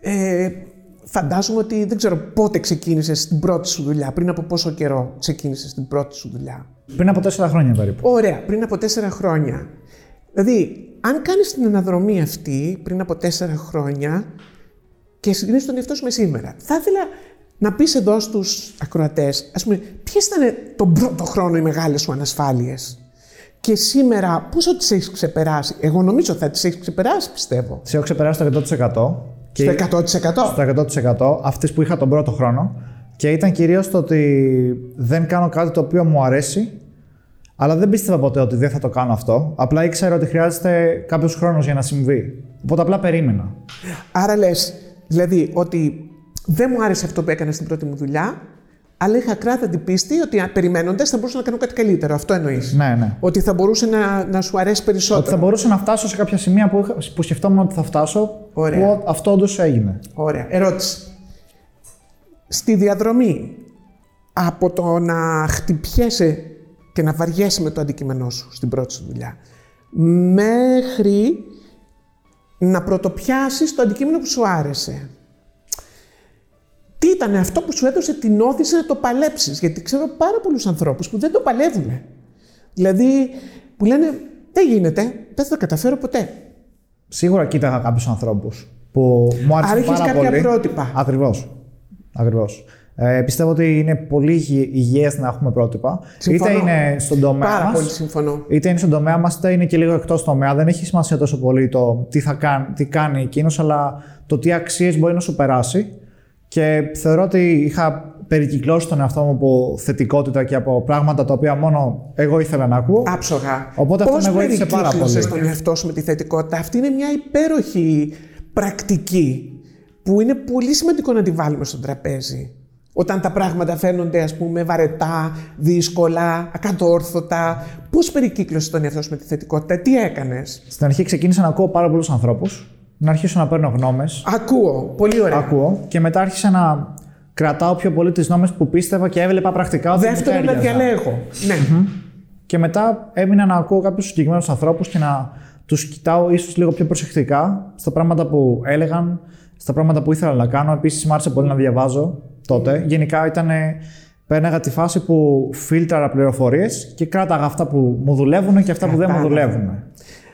ε, φαντάζομαι ότι δεν ξέρω πότε ξεκίνησες την πρώτη σου δουλειά, πριν από πόσο καιρό ξεκίνησες την πρώτη σου δουλειά; Πριν από 4 χρόνια περίπου. Ωραία, πριν από τέσσερα χρόνια. Δηλαδή, αν κάνεις την αναδρομή αυτή πριν από τέσσερα χρόνια και συγκρίνεις τον εαυτό σου με σήμερα, θα ήθελα να πεις εδώ στους ακροατές, ας πούμε, ποιες ήταν τον πρώτο χρόνο οι μεγάλες σου ανασφάλειες; Και σήμερα πόσο τις έχεις ξεπεράσει; Εγώ νομίζω θα τις έχεις ξεπεράσει, πιστεύω. Σε έχω ξεπεράσει το 100%. Και Στο 100%. στο 100% αυτές που είχα τον πρώτο χρόνο και ήταν κυρίως το ότι δεν κάνω κάτι το οποίο μου αρέσει αλλά δεν πίστευα ποτέ ότι δεν θα το κάνω αυτό. Απλά ήξερα ότι χρειάζεται κάποιος χρόνος για να συμβεί. Οπότε απλά περίμενα. Άρα λες, δηλαδή, ότι δεν μου άρεσε αυτό που έκανα στην πρώτη μου δουλειά, αλλά είχα κράτατη πίστη ότι περιμένοντας θα μπορούσα να κάνω κάτι καλύτερο. Αυτό εννοείς. Ναι, ναι. Ότι θα μπορούσε να, να σου αρέσει περισσότερο. Ότι θα μπορούσα να φτάσω σε κάποια σημεία που, είχα, που σκεφτόμουν ότι θα φτάσω. Ωραία. Που αυτό όντως έγινε. Ωραία. Ερώτηση. Στη διαδρομή από το να χτυπιέσαι και να βαριέσαι με το αντικείμενό σου στην πρώτη σου δουλειά μέχρι να πρωτοπιάσεις το αντικείμενο που σου άρεσε. Τι ήταν αυτό που σου έδωσε την όθηση να το παλέψεις; Γιατί ξέρω πάρα πολλούς ανθρώπους που δεν το παλεύουν. Δηλαδή που λένε δεν γίνεται, δεν θα το καταφέρω ποτέ. Σίγουρα κοίταγα κάποιου ανθρώπους που μου άρεσαν Άρα έχεις πάρα κάποια πολύ. πρότυπα. Ακριβώς. Ακριβώς. Ε, πιστεύω ότι είναι πολύ υγι- υγιές να έχουμε πρότυπα. Συμφωνώ. Είτε είναι στον τομέα Πάρα μας, πολύ συμφωνώ. είτε είναι στον τομέα μας, είτε είναι και λίγο εκτός τομέα. Δεν έχει σημασία τόσο πολύ το τι, θα κάνει, τι κάνει εκείνος, αλλά το τι αξίες μπορεί να σου περάσει. Και θεωρώ ότι είχα περικυκλώσει τον εαυτό μου από θετικότητα και από πράγματα τα οποία μόνο εγώ ήθελα να ακούω. Άψογα. Οπότε αυτό Πώς με βοήθησε πάρα περικύκλωσες πολύ. τον εαυτό σου με τη θετικότητα; Αυτή είναι μια υπέροχη πρακτική που είναι πολύ σημαντικό να τη βάλουμε στο τραπέζι. Όταν τα πράγματα φαίνονται, ας πούμε, βαρετά, δύσκολα, ακατόρθωτα. Πώς περικύκλωσες τον εαυτό σου με τη θετικότητα, τι έκανες; Στην αρχή ξεκίνησα να ακούω πάρα πολλούς ανθρώπους, να αρχίσω να παίρνω γνώμες. Ακούω, πολύ ωραία. Ακούω και μετά άρχισα να κρατάω πιο πολύ τις γνώμες που πίστευα και έβλεπα πρακτικά ότι μου Δεύτερον, να τέριαζαν. διαλέγω. Ναι. Και μετά έμεινα να ακούω κάποιους συγκεκριμένους ανθρώπους και να τους κοιτάω ίσως λίγο πιο προσεκτικά στα πράγματα που έλεγαν, στα πράγματα που ήθελα να κάνω. Επίσης, μου άρεσε πολύ να διαβάζω τότε. Γενικά, ήταν. Πέρναγα τη φάση που φίλτραρα πληροφορίες και κράταγα αυτά που μου δουλεύουν και αυτά που δεν μου Κατάλαβα. δουλεύουν.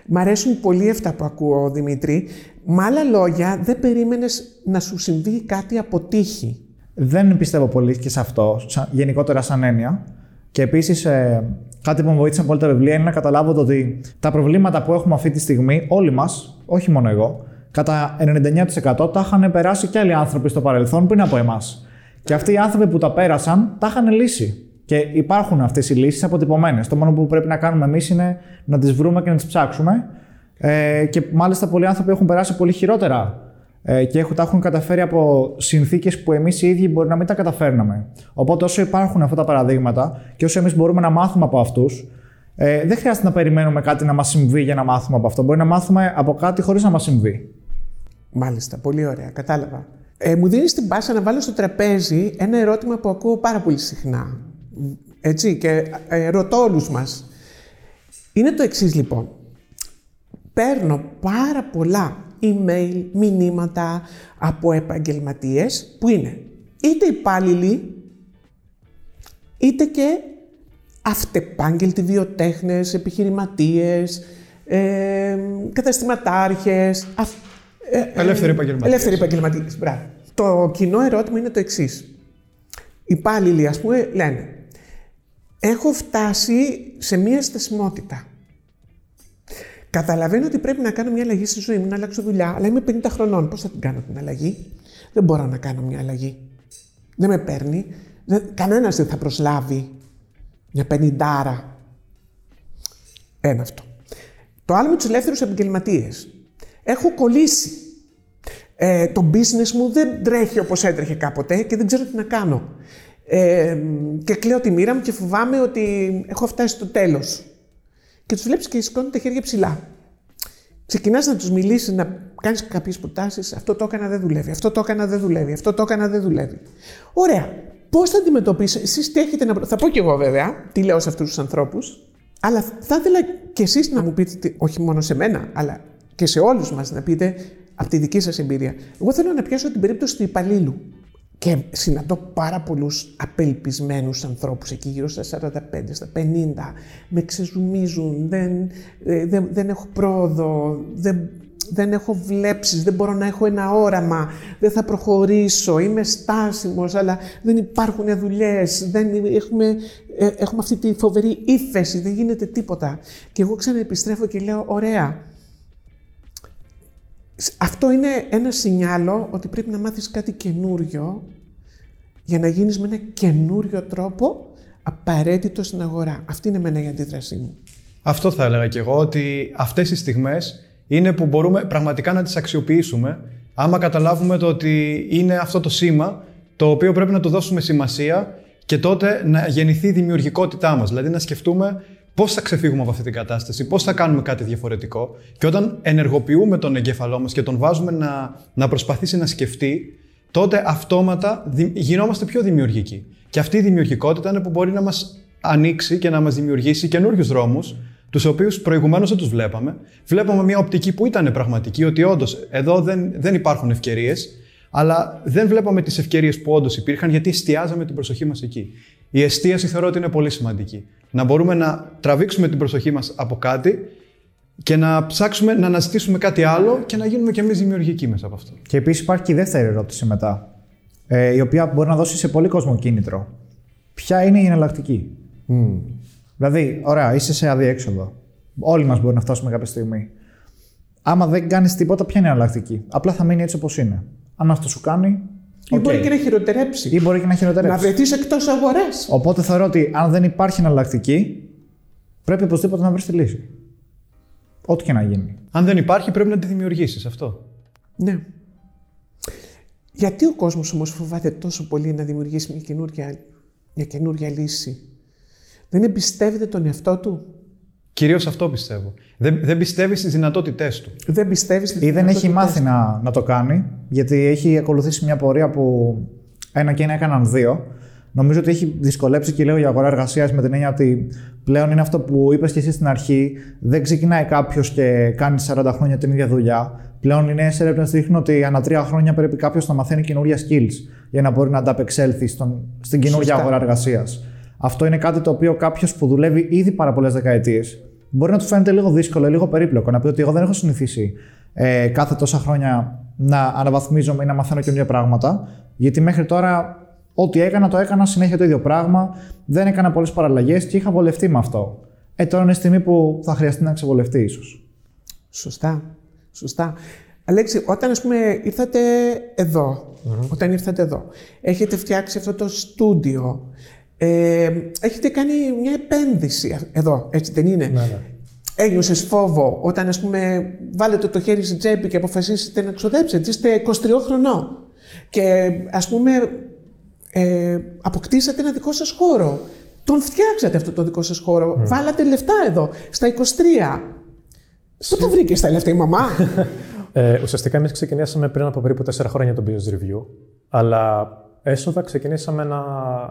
Μ' αρέσουν πολύ αυτά που ακούω, Δημήτρη. Με άλλα λόγια, δεν περίμενες να σου συμβεί κάτι από τύχη. Δεν πιστεύω πολύ και σε αυτό, σαν- γενικότερα σαν έννοια. Και επίσης, κάτι που με βοήθησε πολύ τα βιβλία είναι να καταλάβω το ότι τα προβλήματα που έχουμε αυτή τη στιγμή, όλοι μας, όχι μόνο εγώ, κατά 99% τα είχαν περάσει και άλλοι άνθρωποι στο παρελθόν πριν από εμάς. Και αυτοί οι άνθρωποι που τα πέρασαν, τα είχαν λύσει. Και υπάρχουν αυτές οι λύσεις αποτυπωμένες. Το μόνο που πρέπει να κάνουμε εμείς είναι να τις βρούμε και να τις ψάξουμε. Ε, και μάλιστα πολλοί άνθρωποι έχουν περάσει πολύ χειρότερα ε, και έχουν, τα έχουν καταφέρει από συνθήκες που εμείς οι ίδιοι μπορεί να μην τα καταφέρναμε. Οπότε, όσο υπάρχουν αυτά τα παραδείγματα και όσο εμείς μπορούμε να μάθουμε από αυτούς, ε, δεν χρειάζεται να περιμένουμε κάτι να μας συμβεί για να μάθουμε από αυτό. Μπορεί να μάθουμε από κάτι χωρίς να μας συμβεί. Μάλιστα, πολύ ωραία, κατάλαβα. Ε, μου δίνεις την πάσα να βάλω στο τραπέζι ένα ερώτημα που ακούω πάρα πολύ συχνά. Έτσι, και ε, ρωτώ όλους μας. Είναι το εξής λοιπόν. Παίρνω πάρα πολλά email, μηνύματα από επαγγελματίες που είναι είτε υπάλληλοι, είτε και αυτεπάγγελτοι βιοτέχνες, επιχειρηματίες, ε, καταστηματάρχες. αυ- ε, ε, Ελεύθεροι επαγγελματίες. Ελεύθεροι επαγγελματίες, μπράβο. Το κοινό ερώτημα είναι το εξής. Οι υπάλληλοι, ας πούμε, λένε «Έχω φτάσει σε μία στασιμότητα. Καταλαβαίνω ότι πρέπει να κάνω μια αλλαγή στη ζωή μου, να αλλάξω δουλειά, αλλά είμαι 50 χρονών. Πώς θα την κάνω την αλλαγή; Δεν μπορώ να κάνω μια αλλαγή. Δεν με παίρνει. Δεν, κανένας δεν θα προσλάβει μια πενηντάρα. Ένα αυτό. Το άλλο με τους ελεύθερους επαγγελματίες. Έχω κολλήσει. Ε, το business μου δεν τρέχει όπως έτρεχε κάποτε και δεν ξέρω τι να κάνω. Ε, και κλαίω τη μοίρα μου και φοβάμαι ότι έχω φτάσει στο τέλος. Και τους βλέπεις και σηκώνουν τα χέρια ψηλά. Ξεκινάς να τους μιλήσεις, να κάνεις κάποιες προτάσεις. Αυτό το έκανα, δεν δουλεύει. Αυτό το έκανα, δεν δουλεύει. Αυτό το έκανα, δεν δουλεύει. Ωραία. Πώς θα αντιμετωπίσετε, εσείς τι έχετε να... προ- Θα πω κι εγώ βέβαια, τι λέω σε αυτούς τους ανθρώπους, αλλά θα ήθελα κι εσείς να μου πείτε, τι- όχι μόνο σε μένα, αλλά και σε όλους μας να πείτε από τη δική σας εμπειρία. Εγώ θέλω να πιάσω την περίπτωση του υπαλλήλου. Και συναντώ πάρα πολλούς απελπισμένους ανθρώπους εκεί γύρω στα 45, στα 50. Με ξεζουμίζουν, δεν, ε, δεν, δεν έχω πρόοδο, δεν, δεν έχω βλέψεις, δεν μπορώ να έχω ένα όραμα, δεν θα προχωρήσω, είμαι στάσιμος, αλλά δεν υπάρχουν δουλειές, δεν έχουμε, ε, έχουμε αυτή τη φοβερή ύφεση, δεν γίνεται τίποτα. Και εγώ ξαναεπιστρέφω και λέω, ωραία, αυτό είναι ένα σινιάλο ότι πρέπει να μάθεις κάτι καινούριο για να γίνεις με ένα καινούριο τρόπο απαραίτητο στην αγορά. Αυτή είναι εμένα η αντίδρασή μου. Αυτό θα έλεγα και εγώ, ότι αυτές οι στιγμές είναι που μπορούμε πραγματικά να τις αξιοποιήσουμε άμα καταλάβουμε το ότι είναι αυτό το σήμα το οποίο πρέπει να του δώσουμε σημασία και τότε να γεννηθεί η δημιουργικότητά μας. Δηλαδή να σκεφτούμε πώς θα ξεφύγουμε από αυτή την κατάσταση, πώς θα κάνουμε κάτι διαφορετικό και όταν ενεργοποιούμε τον εγκέφαλό μας και τον βάζουμε να, να προσπαθήσει να σκεφτεί, τότε αυτόματα δη- γινόμαστε πιο δημιουργικοί. Και αυτή η δημιουργικότητα είναι που μπορεί να μας ανοίξει και να μας δημιουργήσει καινούριους δρόμους, τους οποίους προηγουμένως δεν τους βλέπαμε. Βλέπαμε μια οπτική που ήταν πραγματική, ότι όντως εδώ δεν, δεν υπάρχουν ευκαιρίες, αλλά δεν βλέπαμε τις ευκαιρίες που όντως υπήρχαν, γιατί εστιάζαμε την προσοχή μας εκεί. Η εστίαση θεωρώ ότι είναι πολύ σημαντική. Να μπορούμε να τραβήξουμε την προσοχή μας από κάτι και να ψάξουμε να αναζητήσουμε κάτι άλλο και να γίνουμε κι εμείς δημιουργικοί μέσα από αυτό. Και επίσης υπάρχει και η δεύτερη ερώτηση μετά, ε, η οποία μπορεί να δώσει σε πολύ κόσμο κίνητρο. Ποια είναι η εναλλακτική; Δηλαδή, ωραία, είσαι σε αδιέξοδο. Όλοι μας μπορεί να φτάσουμε κάποια στιγμή. Άμα δεν κάνεις τίποτα, ποια είναι η εναλλακτική; Απλά θα μείνει έτσι όπως είναι. Αν αυτό σου κάνει. Ή οκ. μπορεί και να χειροτερέψει. Ή μπορεί και να να χειροτερέψει. βρεθείς εκτός αγορά. Οπότε θεωρώ ότι αν δεν υπάρχει εναλλακτική, πρέπει οπωσδήποτε να βρεις τη λύση. Ό,τι και να γίνει. Αν δεν υπάρχει, πρέπει να τη δημιουργήσεις αυτό. Ναι. Γιατί ο κόσμος όμως φοβάται τόσο πολύ να δημιουργήσει μια καινούρια, μια καινούρια λύση; Δεν εμπιστεύεται τον εαυτό του; Κυρίως αυτό πιστεύω. Δεν, δεν πιστεύει στις δυνατότητές του. Δεν πιστεύει στις Ή δεν έχει δυνατότητες μάθει να, να το κάνει, γιατί έχει ακολουθήσει μια πορεία που ένα και ένα έκαναν δύο. Νομίζω ότι έχει δυσκολέψει και λίγο η αγορά εργασίας με την έννοια ότι πλέον είναι αυτό που είπες και εσύ στην αρχή. Δεν ξεκινάει κάποιος και κάνει 40 χρόνια την ίδια δουλειά. Πλέον οι νέες έρευνες δείχνουν ότι ανά τρία χρόνια πρέπει κάποιος να μαθαίνει καινούργια skills για να μπορεί να ανταπεξέλθει στον, στην καινούργια Σωστά. αγορά εργασίας. Αυτό είναι κάτι το οποίο κάποιος που δουλεύει ήδη πάρα πολλές δεκαετίες μπορεί να του φαίνεται λίγο δύσκολο, λίγο περίπλοκο. Να πει ότι εγώ δεν έχω συνηθίσει ε, κάθε τόσα χρόνια να αναβαθμίζομαι ή να μαθαίνω καινούργια πράγματα. Γιατί μέχρι τώρα ό,τι έκανα, το έκανα συνέχεια το ίδιο πράγμα. Δεν έκανα πολλές παραλλαγές και είχα βολευτεί με αυτό. Ε, τώρα είναι η στιγμή που θα χρειαστεί να ξεβολευτεί, ίσως. Σωστά. Σωστά. Αλέξη, όταν ας πούμε ήρθατε εδώ, όταν ήρθατε εδώ, έχετε φτιάξει αυτό το στούντιο, ε, έχετε κάνει μια επένδυση εδώ, έτσι δεν είναι; Ναι, ναι. Ένιωσες φόβο όταν ας πούμε βάλετε το χέρι στην τσέπη και αποφασίσετε να ξοδέψετε. Είστε 23 χρονών και ας πούμε ε, αποκτήσατε ένα δικό σας χώρο. Τον φτιάξατε αυτό το δικό σας χώρο. Βάλατε λεφτά εδώ, στα 23. Πού το βρήκες τα λεφτά η μαμά; [LAUGHS] Ε, ουσιαστικά, εμείς ξεκινήσαμε πριν από περίπου 4 χρόνια το business review. Αλλά έσοδα ξεκινήσαμε να,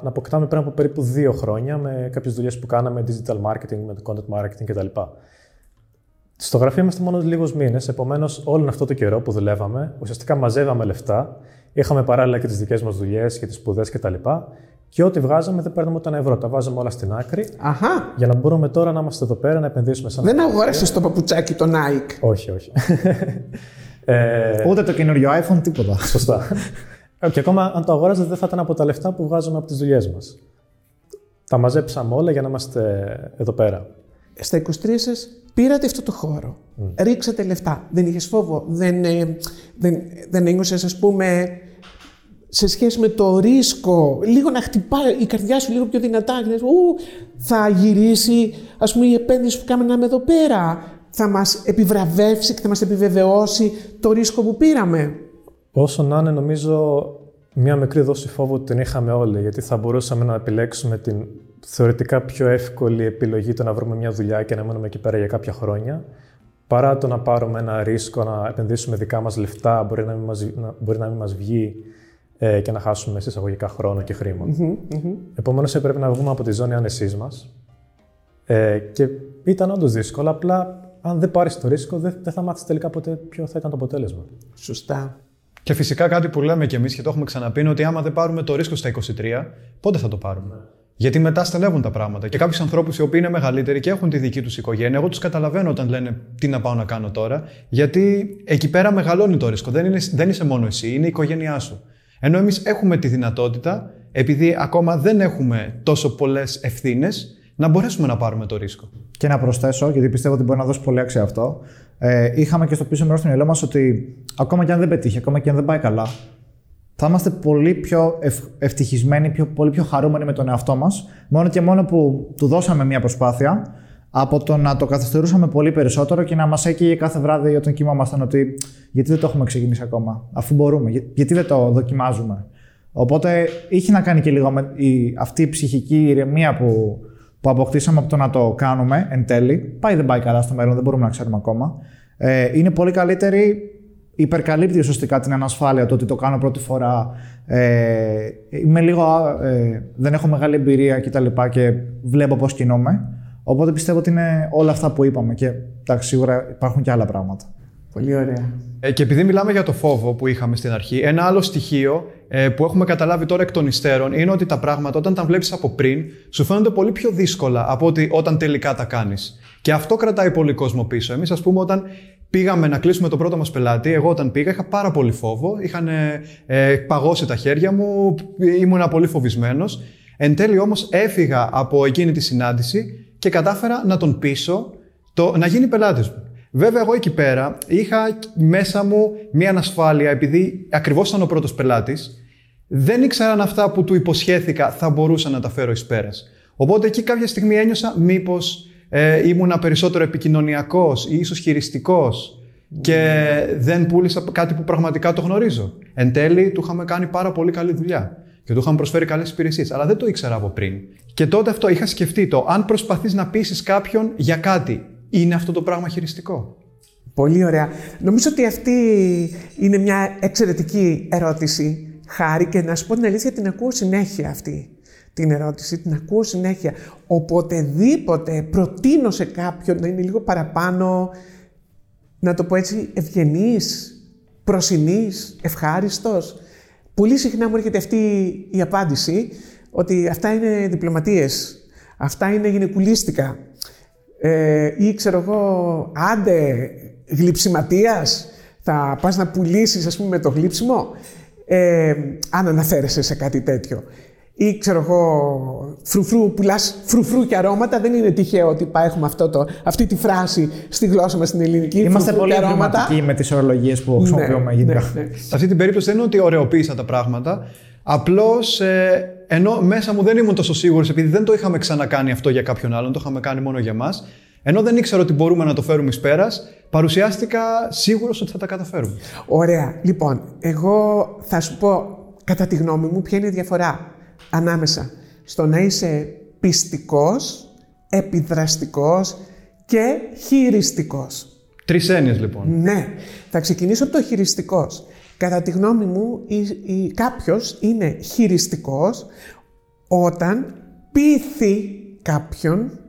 να αποκτάμε πριν από περίπου 2 χρόνια με κάποιες δουλειές που κάναμε, digital marketing, με το content marketing κτλ. Στο γραφείο είμαστε μόνος λίγους μήνες, επομένως, όλο αυτό το καιρό που δουλεύαμε, ουσιαστικά μαζεύαμε λεφτά. Είχαμε παράλληλα και τις δικές μας δουλειές και τις σπουδές κτλ. Και ό,τι βγάζαμε δεν παίρνουμε ούτε ένα ευρώ. Τα βάζαμε όλα στην άκρη. Αχά. Για να μπορούμε τώρα να είμαστε εδώ πέρα να επενδύσουμε σαν. Δεν αγόρασε το παπουτσάκι το Nike. Όχι, όχι. [LAUGHS] ε, Ούτε το καινούριο iPhone, τίποτα. Σωστά. [LAUGHS] Ε, και ακόμα αν το αγόραζα δεν θα ήταν από τα λεφτά που βγάζουμε από τις δουλειές μας. Τα μαζέψαμε όλα για να είμαστε εδώ πέρα. Στα 23 σας πήρατε αυτό το χώρο. Ρίξατε λεφτά. Δεν είχες φόβο. Δεν, ε, δεν, δεν ένιωσες, ας πούμε, σε σχέση με το ρίσκο, λίγο να χτυπάει η καρδιά σου λίγο πιο δυνατά. Και λες, «Ου, θα γυρίσει, ας πούμε, η επένδυση που κάναμε να είμαι εδώ πέρα. Θα μας επιβραβεύσει και θα μας επιβεβαιώσει το ρίσκο που πήραμε. Όσο να είναι, νομίζω μια μικρή δόση φόβου την είχαμε όλοι, γιατί θα μπορούσαμε να επιλέξουμε την θεωρητικά πιο εύκολη επιλογή το να βρούμε μια δουλειά και να μείνουμε εκεί πέρα για κάποια χρόνια, παρά το να πάρουμε ένα ρίσκο, να επενδύσουμε δικά μας λεφτά, μπορεί να μην μας, να, μπορεί να μην μας βγει ε, και να χάσουμε σε εισαγωγικά χρόνο και χρημα Επομένως, έπρεπε να βγούμε από τη ζώνη άνεσής μας ε, και ήταν όντως δύσκολο, απλά αν δεν πάρεις το ρίσκο, δεν, δεν θα μάθεις τελικά ποτέ ποιο θα ήταν το αποτέλεσμα. Σωστά. Και φυσικά κάτι που λέμε κι εμείς και το έχουμε ξαναπεί είναι ότι άμα δεν πάρουμε το ρίσκο στα 23, πότε θα το πάρουμε; Γιατί μετά στενεύουν τα πράγματα. Και κάποιους ανθρώπους οι οποίοι είναι μεγαλύτεροι και έχουν τη δική τους οικογένεια, εγώ τους καταλαβαίνω όταν λένε τι να πάω να κάνω τώρα, γιατί εκεί πέρα μεγαλώνει το ρίσκο. Δεν, είναι, δεν είσαι μόνο εσύ, είναι η οικογένειά σου. Ενώ εμείς έχουμε τη δυνατότητα, επειδή ακόμα δεν έχουμε τόσο πολλές ευθύνες, να μπορέσουμε να πάρουμε το ρίσκο. Και να προσθέσω, γιατί πιστεύω ότι μπορεί να δώσει πολύ αξία αυτό. Ε, είχαμε και στο πίσω μέρος του μυαλό μας ότι ακόμα και αν δεν πετύχει, ακόμα και αν δεν πάει καλά, θα είμαστε πολύ πιο ευ, ευτυχισμένοι, πιο, πολύ πιο χαρούμενοι με τον εαυτό μας, μόνο και μόνο που του δώσαμε μια προσπάθεια, από το να το καθυστερούσαμε πολύ περισσότερο και να μας έκαιγε κάθε βράδυ όταν κοιμόμασταν ότι γιατί δεν το έχουμε ξεκινήσει ακόμα, αφού μπορούμε, γιατί δεν το δοκιμάζουμε. Οπότε είχε να κάνει και λίγο με η, αυτή η ψυχική ηρεμία που, που αποκτήσαμε από το να το κάνουμε εν τέλει. Πάει δεν πάει καλά στο μέλλον, δεν μπορούμε να ξέρουμε ακόμα. Ε, είναι πολύ καλύτερη υπερκαλύπτει ουσιαστικά την ανασφάλεια το ότι το κάνω πρώτη φορά. Ε, είμαι λίγο, ε, δεν έχω μεγάλη εμπειρία κτλ. Και, και βλέπω πώς κινούμαι. Οπότε πιστεύω ότι είναι όλα αυτά που είπαμε και εντάξει, σίγουρα υπάρχουν και άλλα πράγματα. Πολύ ωραία. Ε, και επειδή μιλάμε για το φόβο που είχαμε στην αρχή, ένα άλλο στοιχείο ε, που έχουμε καταλάβει τώρα εκ των υστέρων είναι ότι τα πράγματα όταν τα βλέπεις από πριν σου φαίνονται πολύ πιο δύσκολα από ότι όταν τελικά τα κάνεις. Και αυτό κρατάει πολύ κόσμο πίσω. Εμείς, ας πούμε, όταν πήγαμε να κλείσουμε τον πρώτο μας πελάτη, εγώ όταν πήγα είχα πάρα πολύ φόβο. Είχαν ε, παγώσει τα χέρια μου, ήμουν πολύ φοβισμένος. Εν τέλει όμως έφυγα από εκείνη τη συνάντηση και κατάφερα να τον πείσω το, να γίνει πελάτης μου. Βέβαια, εγώ εκεί πέρα είχα μέσα μου μία ανασφάλεια, επειδή ακριβώς ήταν ο πρώτος πελάτης, δεν ήξερα αν αυτά που του υποσχέθηκα θα μπορούσα να τα φέρω εις πέρας. Οπότε εκεί κάποια στιγμή ένιωσα μήπως ε, ήμουνα περισσότερο επικοινωνιακός ή ίσως χειριστικός και δεν πούλησα κάτι που πραγματικά το γνωρίζω. Εν τέλει, του είχαμε κάνει πάρα πολύ καλή δουλειά και του είχαμε προσφέρει καλές υπηρεσίες, αλλά δεν το ήξερα από πριν. Και τότε αυτό είχα σκεφτεί το, αν προσπαθείς να πείσει κάποιον για κάτι, είναι αυτό το πράγμα χειριστικό. Πολύ ωραία. Νομίζω ότι αυτή είναι μια εξαιρετική ερώτηση, Χάρη, και να σου πω την αλήθεια, την ακούω συνέχεια αυτή την ερώτηση, την ακούω συνέχεια. Οποτεδήποτε προτείνω σε κάποιον να είναι λίγο παραπάνω, να το πω έτσι, ευγενής, προσινής, ευχάριστος. Πολύ συχνά μου έρχεται αυτή η απάντηση ότι αυτά είναι διπλωματίες, αυτά είναι γυναικουλίστικα. Ε, ή ξέρω εγώ, άντε, γλυψιματίας, θα πας να πουλήσεις ας πούμε με το γλύψιμο, ε, αν αναφέρεσαι σε κάτι τέτοιο ή ξέρω εγώ, φρουφρού, πουλάς φρουφρού και αρώματα. Δεν είναι τυχαίο ότι έχουμε αυτό το, αυτή τη φράση στη γλώσσα μας στην ελληνική. Είμαστε πολύ αρωματικοί με τις ορολογίες που ναι, χρησιμοποιούμε ναι, γενικά. Ναι, ναι. Σε αυτή την περίπτωση δεν είναι ότι ωρεοποίησα τα πράγματα. Απλώς ε, ενώ μέσα μου δεν ήμουν τόσο σίγουρος, επειδή δεν το είχαμε ξανακάνει αυτό για κάποιον άλλον, το είχαμε κάνει μόνο για μα. Ενώ δεν ήξερα ότι μπορούμε να το φέρουμε εις πέρας, παρουσιάστηκα σίγουρος ότι θα τα καταφέρουμε. Ωραία. Λοιπόν, εγώ θα σου πω κατά τη γνώμη μου ποια είναι η διαφορά ανάμεσα στο να είσαι πιστικός, επιδραστικός και χειριστικός. Τρεις έννοιες λοιπόν. Ναι. Θα ξεκινήσω από το χειριστικός. Κατά τη γνώμη μου, η, η, κάποιος είναι χειριστικός όταν πείθει κάποιον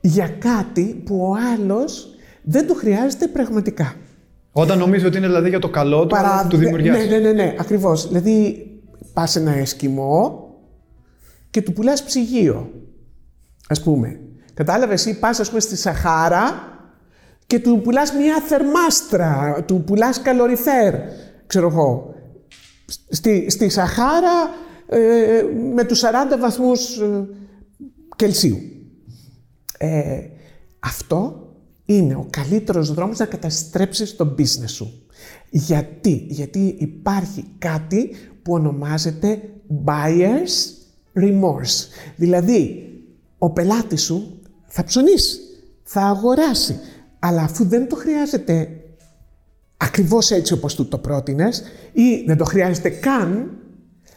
για κάτι που ο άλλος δεν του χρειάζεται πραγματικά. Όταν νομίζει ότι είναι δηλαδή για το καλό του, Παρά... του δημιουργιάς. Ναι, ναι, ναι, ναι, ακριβώς. Δηλαδή, πας σε ένα εσκιμό και του πουλάς ψυγείο, ας πούμε. Κατάλαβες, ή πας, ας πούμε, στη Σαχάρα και του πουλάς μια θερμάστρα, του πουλάς καλοριφέρ, ξέρω εγώ. Στη, στη Σαχάρα ε, με τους 40 βαθμούς ε, Κελσίου. Ε, αυτό είναι ο καλύτερος δρόμος να καταστρέψεις το business σου. Γιατί, γιατί υπάρχει κάτι που ονομάζεται buyer's remorse. Δηλαδή, ο πελάτης σου θα ψωνίσει, θα αγοράσει, αλλά αφού δεν το χρειάζεται ακριβώς έτσι όπως του το πρότεινες ή δεν το χρειάζεται καν,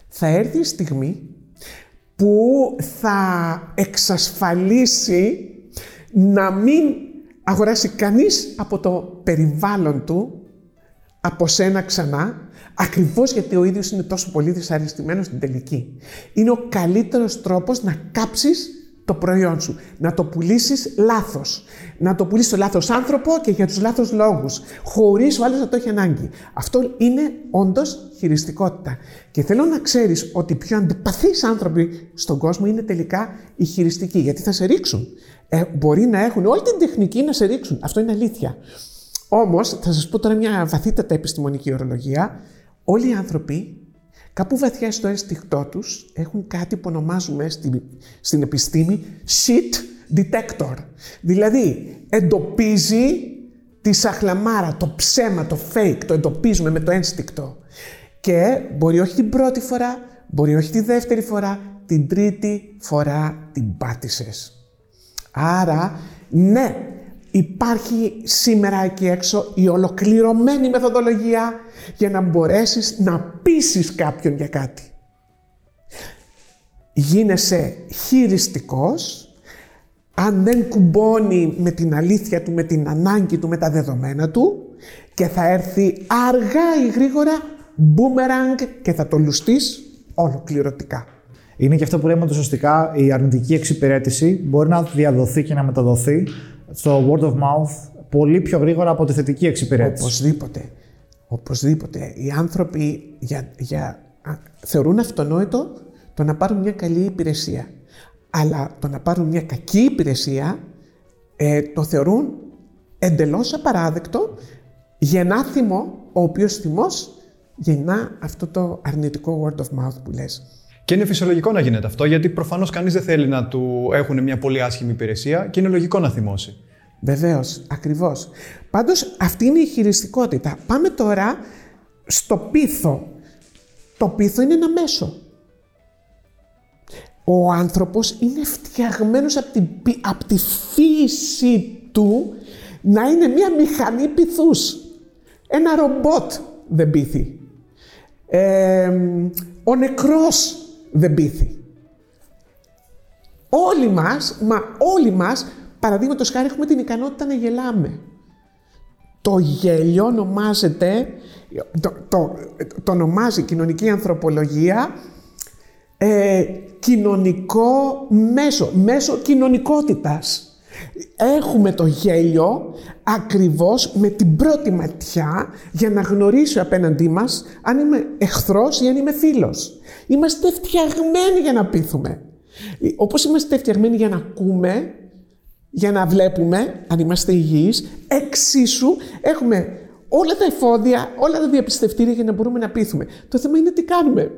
θα έρθει η στιγμή που θα εξασφαλίσει να μην αγοράσει κανείς από το περιβάλλον του από σένα ξανά, ακριβώς γιατί ο ίδιος είναι τόσο πολύ δυσαρεστημένος στην τελική. Είναι ο καλύτερος τρόπος να κάψεις το προϊόν σου. Να το πουλήσεις λάθος. Να το πουλήσεις στο λάθος άνθρωπο και για τους λάθος λόγους. Χωρίς ο άλλος να το έχει ανάγκη. Αυτό είναι όντως χειριστικότητα. Και θέλω να ξέρεις ότι οι πιο αντιπαθείς άνθρωποι στον κόσμο είναι τελικά οι χειριστικοί. Γιατί θα σε ρίξουν. Ε, μπορεί να έχουν όλη την τεχνική να σε ρίξουν. Αυτό είναι αλήθεια. Όμως, θα σας πω τώρα μια βαθύτατα επιστημονική ορολογία. Όλοι οι άνθρωποι Κάπου βαθιά στο αίσθηκτό τους έχουν κάτι που ονομάζουμε στην, στην επιστήμη shit detector. Δηλαδή, εντοπίζει τη σαχλαμάρα, το ψέμα, το fake, το εντοπίζουμε με το ένστικτο. Και μπορεί όχι την πρώτη φορά, μπορεί όχι τη δεύτερη φορά, την τρίτη φορά την πάτησες. Άρα, ναι, υπάρχει σήμερα εκεί έξω η ολοκληρωμένη μεθοδολογία για να μπορέσεις να πείσεις κάποιον για κάτι. Γίνεσαι χειριστικός αν δεν κουμπώνει με την αλήθεια του, με την ανάγκη του, με τα δεδομένα του και θα έρθει αργά ή γρήγορα boomerang και θα το λουστείς ολοκληρωτικά. Είναι και αυτό που λέμε ότι ουσιαστικά η αρνητική εξυπηρέτηση μπορεί να διαδοθεί και να μεταδοθεί στο word of mouth πολύ πιο γρήγορα από τη θετική εξυπηρέτηση. Οπωσδήποτε. Οπωσδήποτε. Οι άνθρωποι για, για, θεωρούν αυτονόητο το να πάρουν μια καλή υπηρεσία. Αλλά το να πάρουν μια κακή υπηρεσία ε, το θεωρούν εντελώς απαράδεκτο γεννά θυμό, ο οποίος θυμός γεννά αυτό το αρνητικό word of mouth που λες. Και είναι φυσιολογικό να γίνεται αυτό, γιατί προφανώς κανείς δεν θέλει να του έχουν μια πολύ άσχημη υπηρεσία και είναι λογικό να θυμώσει. Βεβαίως, ακριβώς. Πάντως αυτή είναι η χειριστικότητα. Πάμε τώρα στο πίθο. Το πίθο είναι ένα μέσο. Ο άνθρωπος είναι φτιαγμένος από τη, από τη φύση του να είναι μια μηχανή πυθούς. Ένα ρομπότ δεν πείθει. Ε, ο νεκρός δεν πείθει. Όλοι μας, μα όλοι μας, παραδείγματος χάρη έχουμε την ικανότητα να γελάμε. Το γέλιο ονομάζεται, το, το, το ονομάζει η κοινωνική ανθρωπολογία ε, κοινωνικό μέσο, μέσο κοινωνικότητας. Έχουμε το γέλιο ακριβώς με την πρώτη ματιά για να γνωρίσει απέναντί μας αν είμαι εχθρός ή αν είμαι φίλος. Είμαστε φτιαγμένοι για να πείθουμε. Όπως είμαστε φτιαγμένοι για να ακούμε, για να βλέπουμε, αν είμαστε υγιείς, εξίσου έχουμε όλα τα εφόδια, όλα τα διαπιστευτήρια για να μπορούμε να πείθουμε. Το θέμα είναι τι κάνουμε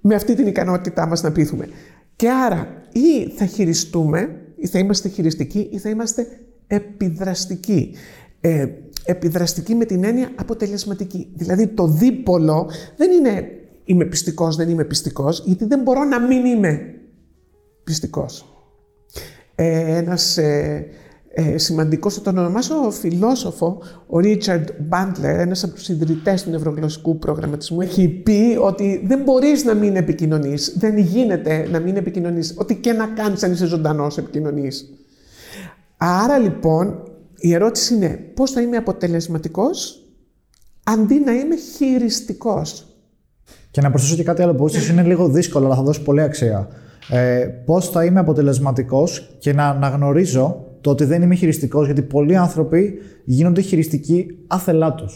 με αυτή την ικανότητά μας να πείθουμε. Και άρα ή θα χειριστούμε, ή θα είμαστε χειριστικοί, ή θα είμαστε επιδραστικοί. Ε, επιδραστική με την έννοια αποτελεσματική. Δηλαδή το δίπολο δεν είναι είμαι πιστικός, δεν είμαι πιστικός, γιατί δεν μπορώ να μην είμαι πιστικός. Ε, ένας ε, ε, σημαντικός, θα τον ονομάσω φιλόσοφο, ο Ρίτσαρντ Μπάντλερ, ένας από τους ιδρυτές του νευρογλωσσικού προγραμματισμού, έχει πει ότι δεν μπορείς να μην επικοινωνείς, δεν γίνεται να μην επικοινωνείς, ό,τι και να κάνεις αν είσαι ζωντανός επικοινωνείς. Άρα λοιπόν, η ερώτηση είναι πώς θα είμαι αποτελεσματικός αντί να είμαι χειριστικός. Και να προσθέσω και κάτι άλλο που ίσως είναι λίγο δύσκολο, αλλά θα δώσει πολύ αξία. Ε, Πώς θα είμαι αποτελεσματικός και να αναγνωρίζω το ότι δεν είμαι χειριστικός, γιατί πολλοί άνθρωποι γίνονται χειριστικοί άθελά του.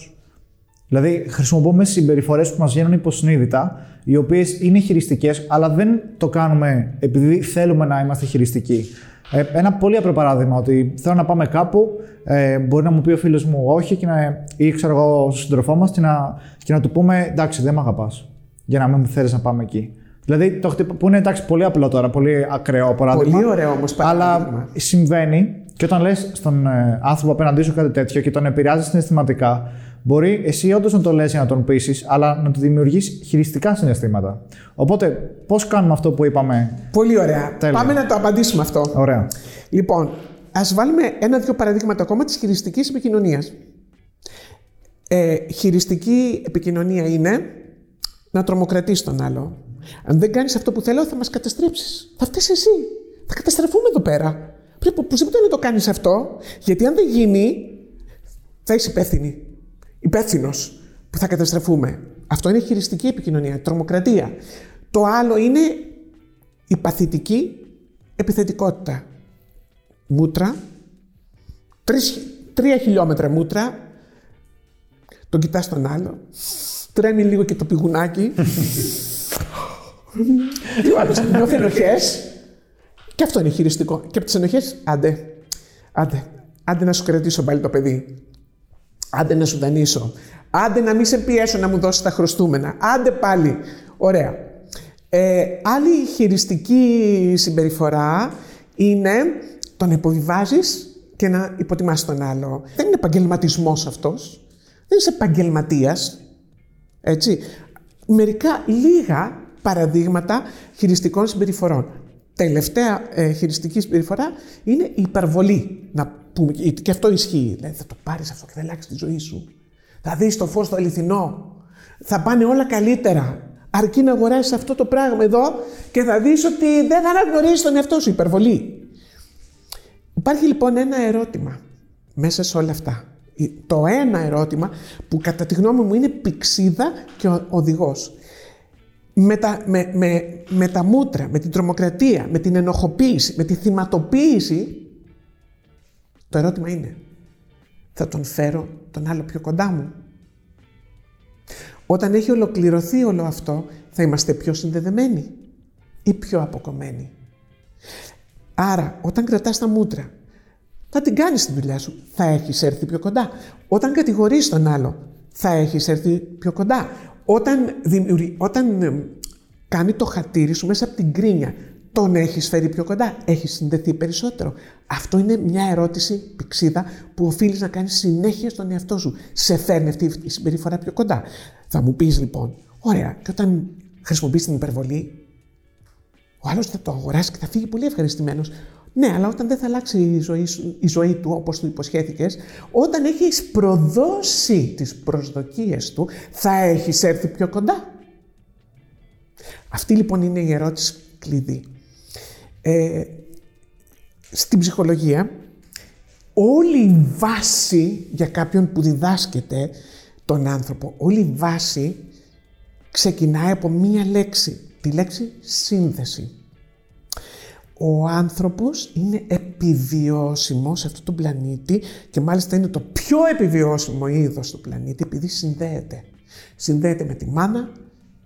Δηλαδή, χρησιμοποιούμε συμπεριφορές που μας βγαίνουν υποσυνείδητα, οι οποίες είναι χειριστικές, αλλά δεν το κάνουμε επειδή θέλουμε να είμαστε χειριστικοί. Ε, ένα πολύ απλό παράδειγμα, ότι θέλω να πάμε κάπου, ε, μπορεί να μου πει ο φίλος μου όχι, και να, ή ξέρω εγώ, στον σύντροφό μας, και να, και να του πούμε εντάξει, δεν με αγαπάς, για να μην θέλεις να πάμε εκεί. Δηλαδή, το χτυπ... που είναι εντάξει, πολύ απλό τώρα, πολύ ακραίο παράδειγμα. Πολύ ωραίο όμως Αλλά συμβαίνει και όταν λες στον ε, άνθρωπο απέναντί σου κάτι τέτοιο και τον επηρεάζει συναισθηματικά, μπορεί εσύ όντως να το λες για να τον πείσει, αλλά να του δημιουργήσει χειριστικά συναισθήματα. Οπότε, πώς κάνουμε αυτό που είπαμε; Πολύ ωραία. Τέλεια. Πάμε να το απαντήσουμε αυτό. Ωραία. Λοιπόν, ας βάλουμε ένα-δύο παραδείγματα ακόμα της χειριστικής επικοινωνίας. Ε, χειριστική επικοινωνία είναι να τρομοκρατήσεις τον άλλο. Αν δεν κάνεις αυτό που θέλω, θα μας καταστρέψεις. Θα φταίει εσύ. Θα καταστραφούμε εδώ πέρα. Πρέπει οπωσδήποτε να το κάνεις αυτό, γιατί αν δεν γίνει, θα είσαι υπεύθυνη. Υπεύθυνος που θα καταστραφούμε. Αυτό είναι χειριστική επικοινωνία, τρομοκρατία. Το άλλο είναι η παθητική επιθετικότητα. Μούτρα, τρεις, τρία χιλιόμετρα μούτρα, τον κοιτάς τον άλλο, τρέμει λίγο και το πηγουνάκι, [LAUGHS] ο άλλος νιώθεις ενοχές και αυτό είναι χειριστικό. Και από τις ενοχές, άντε, άντε, άντε να σου κρατήσω πάλι το παιδί. Άντε να σου δανείσω. Άντε να μην σε πιέσω να μου δώσεις τα χρωστούμενα. Άντε πάλι. Ωραία. Ε, άλλη χειριστική συμπεριφορά είναι το να υποβιβάζεις και να υποτιμάς τον άλλο. Δεν είναι επαγγελματισμός αυτός. Δεν είσαι επαγγελματίας. Έτσι. Μερικά λίγα παραδείγματα χειριστικών συμπεριφορών. Τελευταία ε, χειριστική συμπεριφορά είναι η υπερβολή. Να πούμε, και αυτό ισχύει. Δηλαδή, θα το πάρεις αυτό και θα αλλάξεις τη ζωή σου. Θα δεις το φως το αληθινό. Θα πάνε όλα καλύτερα. Αρκεί να αγοράσεις αυτό το πράγμα εδώ και θα δεις ότι δεν θα αναγνωρίσει τον εαυτό σου. Υπερβολή. Υπάρχει λοιπόν ένα ερώτημα μέσα σε όλα αυτά. Το ένα ερώτημα που κατά τη γνώμη μου είναι πηξίδα και οδηγός. Με τα, με, με, με τα μούτρα, με την τρομοκρατία, με την ενοχοποίηση, με τη θυματοποίηση, το ερώτημα είναι, θα τον φέρω τον άλλο πιο κοντά μου; Όταν έχει ολοκληρωθεί όλο αυτό, θα είμαστε πιο συνδεδεμένοι ή πιο αποκομμένοι; Άρα, όταν κρατάς τα μούτρα, θα την κάνεις τη δουλειά σου. Θα έχεις έρθει πιο κοντά. Όταν κατηγορείς τον άλλο, θα έχεις έρθει πιο κοντά. Όταν, δημιουργεί, όταν ε, κάνει το χατήρι σου μέσα από την κρίνια, τον έχεις φέρει πιο κοντά, έχεις συνδεθεί περισσότερο. Αυτό είναι μια ερώτηση πηξίδα που οφείλεις να κάνεις συνέχεια στον εαυτό σου. Σε φέρνει αυτή η συμπεριφορά πιο κοντά. Θα μου πεις λοιπόν, ωραία, και όταν χρησιμοποιείς την υπερβολή, ο άλλος θα το αγοράσει και θα φύγει πολύ ευχαριστημένος. Ναι, αλλά όταν δεν θα αλλάξει η ζωή, σου, η ζωή του όπως του υποσχέθηκες, όταν έχεις προδώσει τις προσδοκίες του, θα έχεις έρθει πιο κοντά. Αυτή λοιπόν είναι η ερώτηση κλειδί. Ε, στην ψυχολογία, όλη η βάση για κάποιον που διδάσκεται τον άνθρωπο, όλη η βάση ξεκινάει από μία λέξη, τη λέξη σύνδεση. Ο άνθρωπος είναι επιβιώσιμος σε αυτόν τον πλανήτη και μάλιστα είναι το πιο επιβιώσιμο είδος στο πλανήτη επειδή συνδέεται. Συνδέεται με τη μάνα,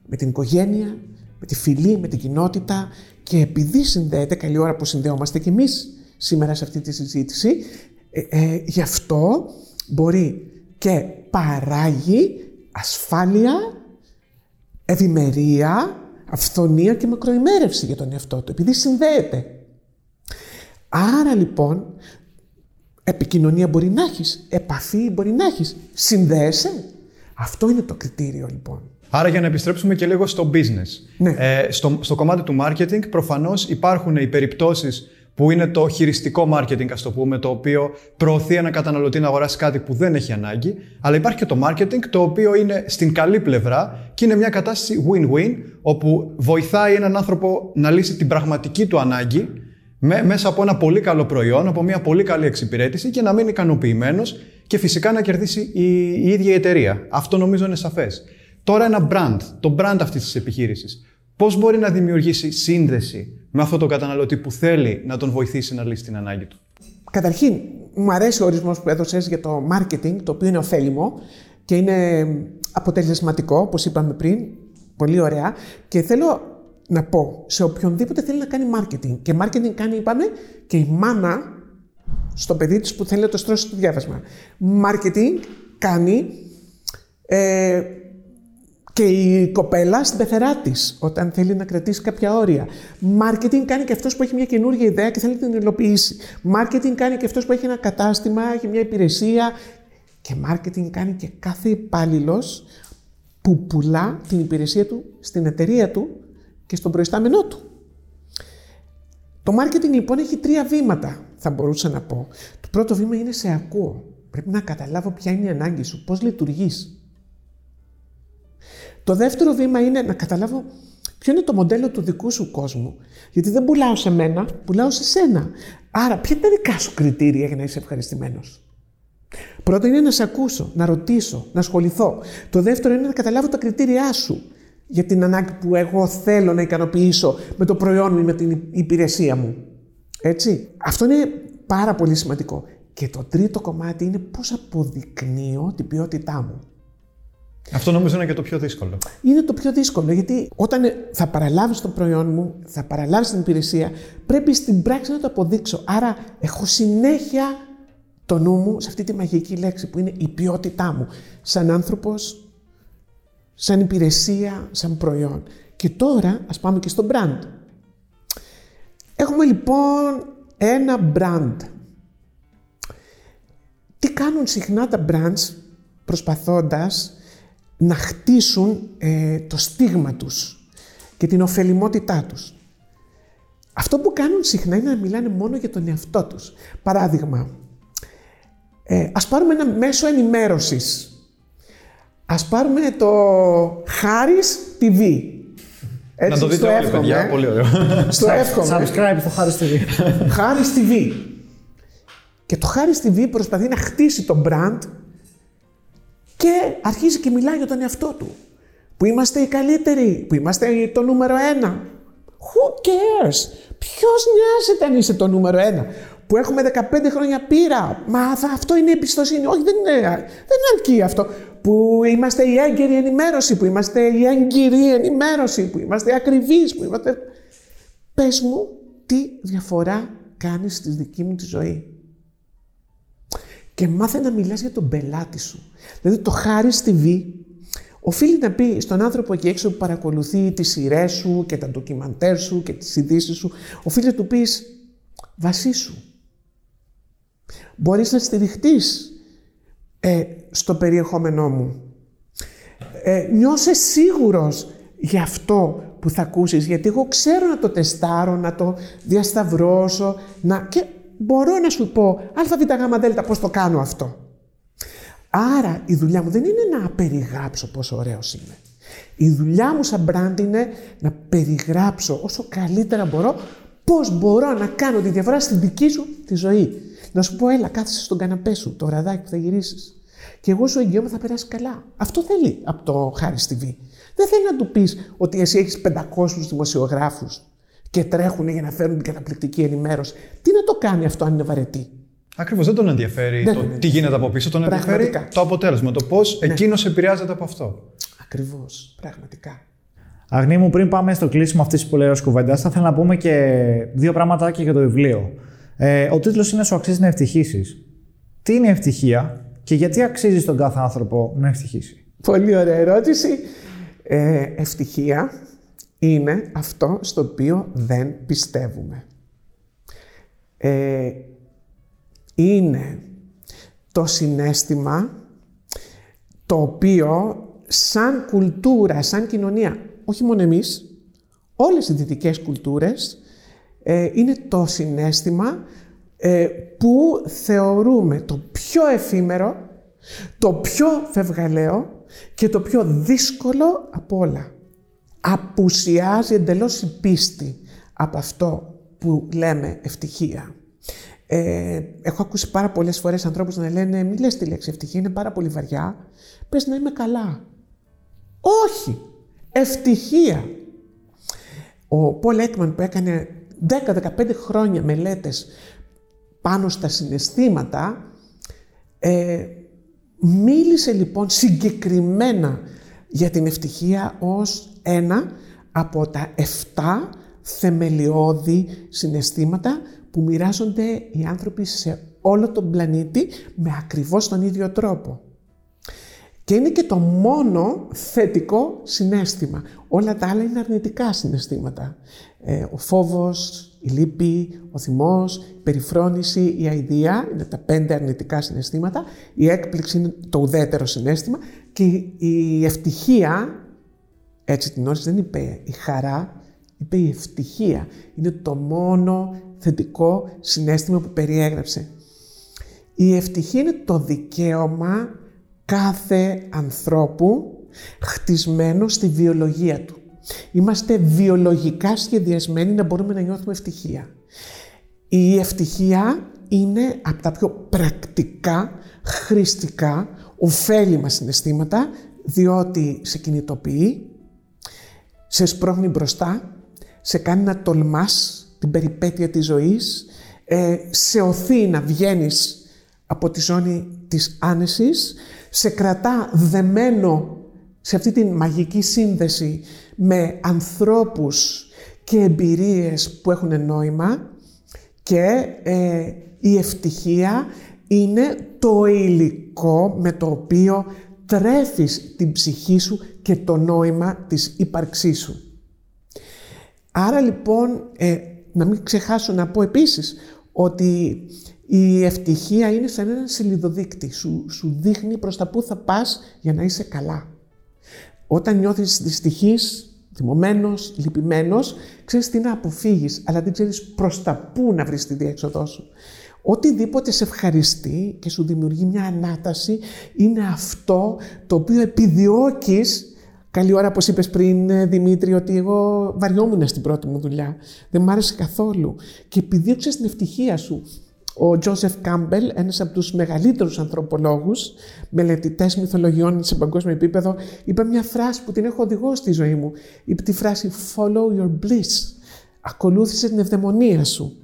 με την οικογένεια, με τη φυλή, με την κοινότητα και επειδή συνδέεται, καλή ώρα που συνδέομαστε κι εμείς σήμερα σε αυτή τη συζήτηση, ε, ε, γι' αυτό μπορεί και παράγει ασφάλεια, ευημερία, αυθονία και μακροημέρευση για τον εαυτό του, επειδή συνδέεται. Άρα λοιπόν, επικοινωνία μπορεί να έχεις, επαφή μπορεί να έχεις, συνδέεσαι. Αυτό είναι το κριτήριο λοιπόν. Άρα για να επιστρέψουμε και λίγο στο business. Ναι. Ε, στο, στο κομμάτι του marketing προφανώς υπάρχουν οι περιπτώσεις που είναι το χειριστικό marketing, ας το πούμε, το οποίο προωθεί ένα καταναλωτή να αγοράσει κάτι που δεν έχει ανάγκη. Αλλά υπάρχει και το marketing, το οποίο είναι στην καλή πλευρά και είναι μια κατάσταση win-win, όπου βοηθάει έναν άνθρωπο να λύσει την πραγματική του ανάγκη μέσα από ένα πολύ καλό προϊόν, από μια πολύ καλή εξυπηρέτηση και να μείνει ικανοποιημένος και φυσικά να κερδίσει η, η ίδια η εταιρεία. Αυτό νομίζω είναι σαφές. Τώρα ένα brand, το brand αυτής της επιχείρησης. Πώς μπορεί να δημιουργήσει σύνδεση με αυτόν τον καταναλωτή που θέλει να τον βοηθήσει να λύσει την ανάγκη του. Καταρχήν, μου αρέσει ο ορισμός που έδωσες για το marketing, το οποίο είναι ωφέλιμο και είναι αποτελεσματικό, όπως είπαμε πριν, πολύ ωραία. Και θέλω να πω σε οποιονδήποτε θέλει να κάνει marketing. Και marketing κάνει, είπαμε, και η μάνα στο παιδί της που θέλει να το στρώσει το διάβασμα. Marketing κάνει ε, και η κοπέλα στην πεθερά της, όταν θέλει να κρατήσει κάποια όρια. Μάρκετινγκ κάνει και αυτός που έχει μια καινούργια ιδέα και θέλει να την υλοποιήσει. Μάρκετινγκ κάνει και αυτός που έχει ένα κατάστημα, έχει μια υπηρεσία. Και μάρκετινγκ κάνει και κάθε υπάλληλος που πουλά την υπηρεσία του στην εταιρεία του και στον προϊστάμενό του. Το μάρκετινγκ λοιπόν έχει τρία βήματα, θα μπορούσα να πω. Το πρώτο βήμα είναι σε ακούω. Πρέπει να καταλάβω ποια είναι η ανάγκη σου, πώς λειτουργείς. Το δεύτερο βήμα είναι να καταλάβω ποιο είναι το μοντέλο του δικού σου κόσμου. Γιατί δεν πουλάω σε μένα, πουλάω σε σένα. Άρα, ποια είναι τα δικά σου κριτήρια για να είσαι ευχαριστημένος; Πρώτο είναι να σε ακούσω, να ρωτήσω, να ασχοληθώ. Το δεύτερο είναι να καταλάβω τα κριτήριά σου για την ανάγκη που εγώ θέλω να ικανοποιήσω με το προϊόν μου ή με την υπηρεσία μου. Έτσι. Αυτό είναι πάρα πολύ σημαντικό. Και το τρίτο κομμάτι είναι πώς αποδεικνύω την ποιότητά μου. Αυτό νομίζω είναι και το πιο δύσκολο. Είναι το πιο δύσκολο γιατί όταν θα παραλάβεις το προϊόν μου, θα παραλάβεις την υπηρεσία, πρέπει στην πράξη να το αποδείξω. Άρα έχω συνέχεια το νου μου σε αυτή τη μαγική λέξη που είναι η ποιότητά μου. Σαν άνθρωπος, σαν υπηρεσία, σαν προϊόν. Και τώρα ας πάμε και στο brand. Έχουμε λοιπόν ένα brand. Τι κάνουν συχνά τα brands προσπαθώντας να χτίσουν ε, το στίγμα τους και την ωφελημότητά τους. Αυτό που κάνουν συχνά είναι να μιλάνε μόνο για τον εαυτό τους. Παράδειγμα, ε, ας πάρουμε ένα μέσο ενημέρωσης. Ας πάρουμε το Χάρις TV. Έτσι, να το δείτε όλοι, παιδιά. Ε. Πολύ ωραίο. [LAUGHS] Στο εύχομαι. Subscribe στο Χάρις TV. Χάρις TV. Και το Χάρις TV προσπαθεί να χτίσει το brand και αρχίζει και μιλάει για τον εαυτό του. Που είμαστε οι καλύτεροι, που είμαστε το νούμερο ένα. Who cares? Ποιος νοιάζεται αν είσαι το νούμερο ένα; Που έχουμε 15 χρόνια πείρα. Μα αυτό είναι η εμπιστοσύνη. Όχι, δεν είναι. Δεν αρκεί αυτό. Που είμαστε η έγκαιρη ενημέρωση, που είμαστε η έγκυρη ενημέρωση, που είμαστε ακριβείς, που είμαστε. Πες μου, τι διαφορά κάνεις στη δική μου τη ζωή και μάθε να μιλάς για τον πελάτη σου. Δηλαδή το χάρη TV οφείλει να πει στον άνθρωπο εκεί έξω που παρακολουθεί τις σειρές σου και τα ντοκιμαντέρ σου και τις ειδήσεις σου, οφείλει να του πεις βασίσου. Μπορείς να στηριχτείς ε, στο περιεχόμενό μου. Ε, νιώσε σίγουρος για αυτό που θα ακούσεις, γιατί εγώ ξέρω να το τεστάρω, να το διασταυρώσω, να... και μπορώ να σου πω ΑΒΓΔ πώς το κάνω αυτό. Άρα η δουλειά μου δεν είναι να περιγράψω πόσο ωραίος είμαι. Η δουλειά μου σαν brand είναι να περιγράψω όσο καλύτερα μπορώ πώς μπορώ να κάνω τη διαφορά στην δική σου τη ζωή. Να σου πω, έλα, κάθεσαι στον καναπέ σου, το ραδάκι που θα γυρίσεις. Και εγώ σου εγγυώμαι θα περάσει καλά. Αυτό θέλει από το Χάρη TV. Δεν θέλει να του πεις ότι εσύ έχεις 500 δημοσιογράφους και τρέχουν για να φέρουν την καταπληκτική ενημέρωση. Τι να το κάνει αυτό αν είναι βαρετή; Ακριβώς δεν τον ενδιαφέρει το τι γίνεται από πίσω, τον ενδιαφέρει το αποτέλεσμα, το πώς ναι. εκείνος επηρεάζεται από αυτό. Ακριβώς, πραγματικά. Αγνή μου, πριν πάμε στο κλείσιμο αυτής τη πολύ ωραία κουβέντα, θα ήθελα να πούμε και δύο πράγματα και για το βιβλίο. Ε, ο τίτλος είναι Σου αξίζει να ευτυχήσει. Τι είναι η ευτυχία και γιατί αξίζει στον κάθε άνθρωπο να ευτυχήσει. Πολύ ωραία ερώτηση. Ε, ευτυχία είναι αυτό στο οποίο δεν πιστεύουμε. Ε, είναι το συνέστημα το οποίο σαν κουλτούρα, σαν κοινωνία, όχι μόνο εμείς, όλες οι δυτικές κουλτούρες, ε, είναι το συνέστημα ε, που θεωρούμε το πιο εφήμερο, το πιο φευγαλαίο και το πιο δύσκολο από όλα απουσιάζει εντελώς η πίστη από αυτό που λέμε ευτυχία. Ε, έχω ακούσει πάρα πολλές φορές ανθρώπους να λένε «Μη λες τη λέξη ευτυχία, είναι πάρα πολύ βαριά, πες να είμαι καλά». Όχι! Ευτυχία! Ο Πολ Έκμαν που έκανε 10-15 χρόνια μελέτες πάνω στα συναισθήματα, ε, Μίλησε λοιπόν συγκεκριμένα για την ευτυχία ως ένα από τα 7 θεμελιώδη συναισθήματα που μοιράζονται οι άνθρωποι σε όλο τον πλανήτη με ακριβώς τον ίδιο τρόπο. Και είναι και το μόνο θετικό συνέστημα. Όλα τα άλλα είναι αρνητικά συναισθήματα. Ε, ο φόβος, η λύπη, ο θυμός, η περιφρόνηση, η αηδία είναι τα πέντε αρνητικά συναισθήματα. Η έκπληξη είναι το ουδέτερο συνέστημα και η ευτυχία, έτσι την όρισε δεν είπε η χαρά, είπε η ευτυχία. Είναι το μόνο θετικό συνέστημα που περιέγραψε. Η ευτυχία είναι το δικαίωμα κάθε ανθρώπου χτισμένο στη βιολογία του. Είμαστε βιολογικά σχεδιασμένοι να μπορούμε να νιώθουμε ευτυχία. Η ευτυχία είναι από τα πιο πρακτικά, χρηστικά, ωφέλιμα συναισθήματα, διότι σε κινητοποιεί, σε σπρώχνει μπροστά, σε κάνει να τολμάς την περιπέτεια της ζωής, ε, σε οθεί να βγαίνεις από τη ζώνη της άνεσης, σε κρατά δεμένο σε αυτή την μαγική σύνδεση με ανθρώπους και εμπειρίες που έχουν νόημα και ε, η ευτυχία είναι το υλικό με το οποίο τρέφεις την ψυχή σου και το νόημα της ύπαρξής σου. Άρα λοιπόν, ε, να μην ξεχάσω να πω επίσης ότι η ευτυχία είναι σαν ένα σελιδοδείκτη. Σου, σου δείχνει προς τα πού θα πας για να είσαι καλά. Όταν νιώθεις δυστυχής, θυμωμένος, λυπημένος, ξέρεις τι να αποφύγεις, αλλά δεν ξέρεις προς τα πού να βρεις τη διέξοδό σου. Οτιδήποτε σε ευχαριστεί και σου δημιουργεί μια ανάταση είναι αυτό το οποίο επιδιώκεις Καλή ώρα, όπως είπες πριν, Δημήτρη, ότι εγώ βαριόμουν στην πρώτη μου δουλειά. Δεν μ' άρεσε καθόλου. Και επιδίωξες την ευτυχία σου. Ο Τζόσεφ Κάμπελ, ένας από τους μεγαλύτερους ανθρωπολόγους, μελετητές μυθολογιών σε παγκόσμιο επίπεδο, είπε μια φράση που την έχω οδηγώ στη ζωή μου. Είπε τη φράση «Follow your bliss». Ακολούθησε την ευδαιμονία σου.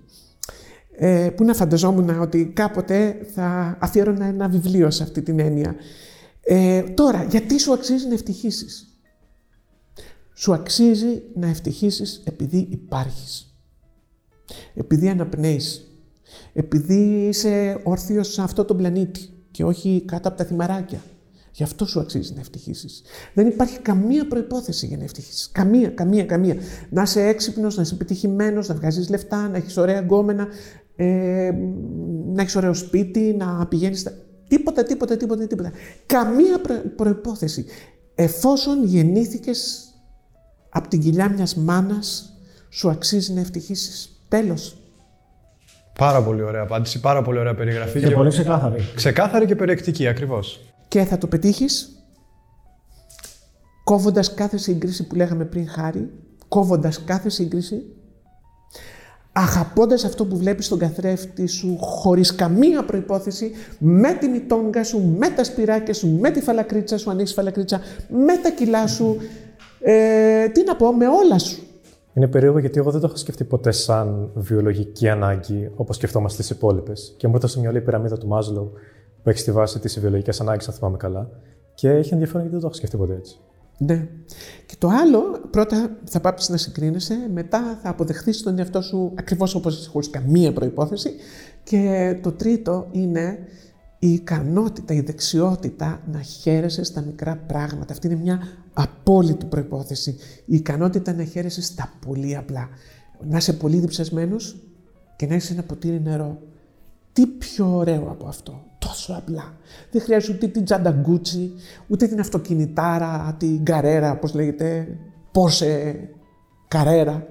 Ε, που να φανταζόμουν ότι κάποτε θα αφιέρωνα ένα βιβλίο σε αυτή την έννοια. Ε, τώρα, γιατί σου αξίζει να ευτυχήσεις. Σου αξίζει να ευτυχήσεις επειδή υπάρχεις. Επειδή αναπνέεις επειδή είσαι όρθιος σε αυτό το πλανήτη και όχι κάτω από τα θυμαράκια. Γι' αυτό σου αξίζει να ευτυχήσει. Δεν υπάρχει καμία προπόθεση για να ευτυχήσει. Καμία, καμία, καμία. Να είσαι έξυπνος, να είσαι επιτυχημένος, να βγάζεις λεφτά, να έχεις ωραία γκόμενα, ε, να έχεις ωραίο σπίτι, να πηγαίνεις. Στα... Τίποτα, τίποτα, τίποτα, τίποτα. Καμία προπόθεση. Εφόσον γεννήθηκες από την κοιλιά μιας μάνας, σου αξίζει να ευτυχήσει. Τέλος. Πάρα πολύ ωραία απάντηση, πάρα πολύ ωραία περιγραφή. Και, πολύ ξεκάθαρη. Ξεκάθαρη και περιεκτική, ακριβώς. Και θα το πετύχεις κόβοντας κάθε σύγκριση που λέγαμε πριν, Χάρη, κόβοντας κάθε σύγκριση, αγαπώντας αυτό που βλέπεις στον καθρέφτη σου, χωρίς καμία προπόθεση, με τη μητόγκα σου, με τα σπυράκια σου, με τη φαλακρίτσα σου, αν έχει φαλακρίτσα, με τα κιλά σου. Ε, τι να πω, με όλα σου. Είναι περίεργο γιατί εγώ δεν το έχω σκεφτεί ποτέ σαν βιολογική ανάγκη όπως σκεφτόμαστε τι υπόλοιπες. Και μου ήρθε στο μυαλό η πυραμίδα του Μάζλο που έχει στη βάση τις βιολογικές ανάγκες, αν θυμάμαι καλά. Και έχει ενδιαφέρον γιατί δεν το έχω σκεφτεί ποτέ έτσι. Ναι. Και το άλλο, πρώτα θα πάψεις να συγκρίνεσαι, μετά θα αποδεχθείς τον εαυτό σου ακριβώς όπως είσαι, χωρίς καμία προπόθεση. Και το τρίτο είναι η ικανότητα, η δεξιότητα να χαίρεσαι στα μικρά πράγματα. Αυτή είναι μια απόλυτη προϋπόθεση. Η ικανότητα να χαίρεσαι στα πολύ απλά. Να είσαι πολύ διψασμένος και να είσαι ένα ποτήρι νερό. Τι πιο ωραίο από αυτό; Τόσο απλά. Δεν χρειάζεται ούτε την τσάντα ούτε την αυτοκινητάρα, την Carrera, πώς λέγεται, Porsche Carrera.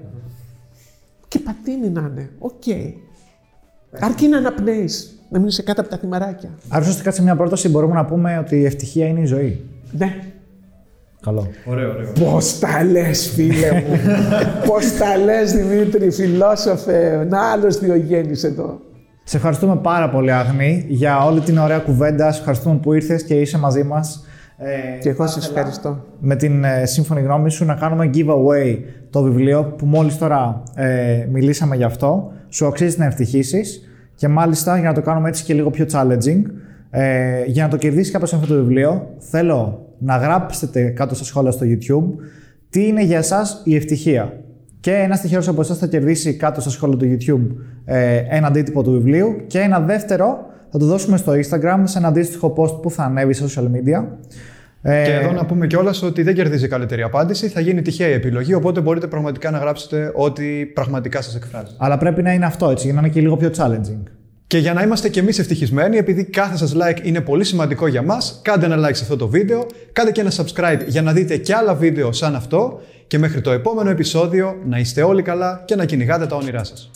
Και πατίνι να είναι. Ok. Okay. Αρκεί να αναπνέεις να μείνεις κάτω από τα θυμαράκια. Άρα, ουσιαστικά σε μια πρόταση μπορούμε να πούμε ότι η ευτυχία είναι η ζωή. Ναι. Καλό. Ωραίο, ωραίο. Πώς τα λες, φίλε μου. [LAUGHS] Πώς τα λες, Δημήτρη, φιλόσοφε. Να άλλος Διογένη εδώ. Σε ευχαριστούμε πάρα πολύ, Αγνή, για όλη την ωραία κουβέντα. Σε ευχαριστούμε που ήρθες και είσαι μαζί μας. Ε, και εγώ σα ευχαριστώ. Με την ε, σύμφωνη γνώμη σου να κάνουμε giveaway το βιβλίο που μόλις τώρα ε, μιλήσαμε γι' αυτό. Σου αξίζει να ευτυχήσεις. Και μάλιστα για να το κάνουμε έτσι και λίγο πιο challenging, Ε, για να το κερδίσεις κάποιο αυτό το βιβλίο, θέλω να γράψετε κάτω στα σχόλια στο YouTube τι είναι για εσάς η ευτυχία. Και ένα τυχερό από εσά θα κερδίσει κάτω στα σχόλια του YouTube ε, ένα αντίτυπο του βιβλίου και ένα δεύτερο θα το δώσουμε στο Instagram σε ένα αντίστοιχο post που θα ανέβει σε social media. Ε, και εδώ να πούμε κιόλας ότι δεν κερδίζει καλύτερη απάντηση, θα γίνει τυχαία η επιλογή, οπότε μπορείτε πραγματικά να γράψετε ό,τι πραγματικά σας εκφράζει. Αλλά πρέπει να είναι αυτό έτσι, για να είναι και λίγο πιο challenging. Και για να είμαστε κι εμείς ευτυχισμένοι, επειδή κάθε σας like είναι πολύ σημαντικό για μας, κάντε ένα like σε αυτό το βίντεο, κάντε και ένα subscribe για να δείτε και άλλα βίντεο σαν αυτό και μέχρι το επόμενο επεισόδιο να είστε όλοι καλά και να κυνηγάτε τα όνειρά σας.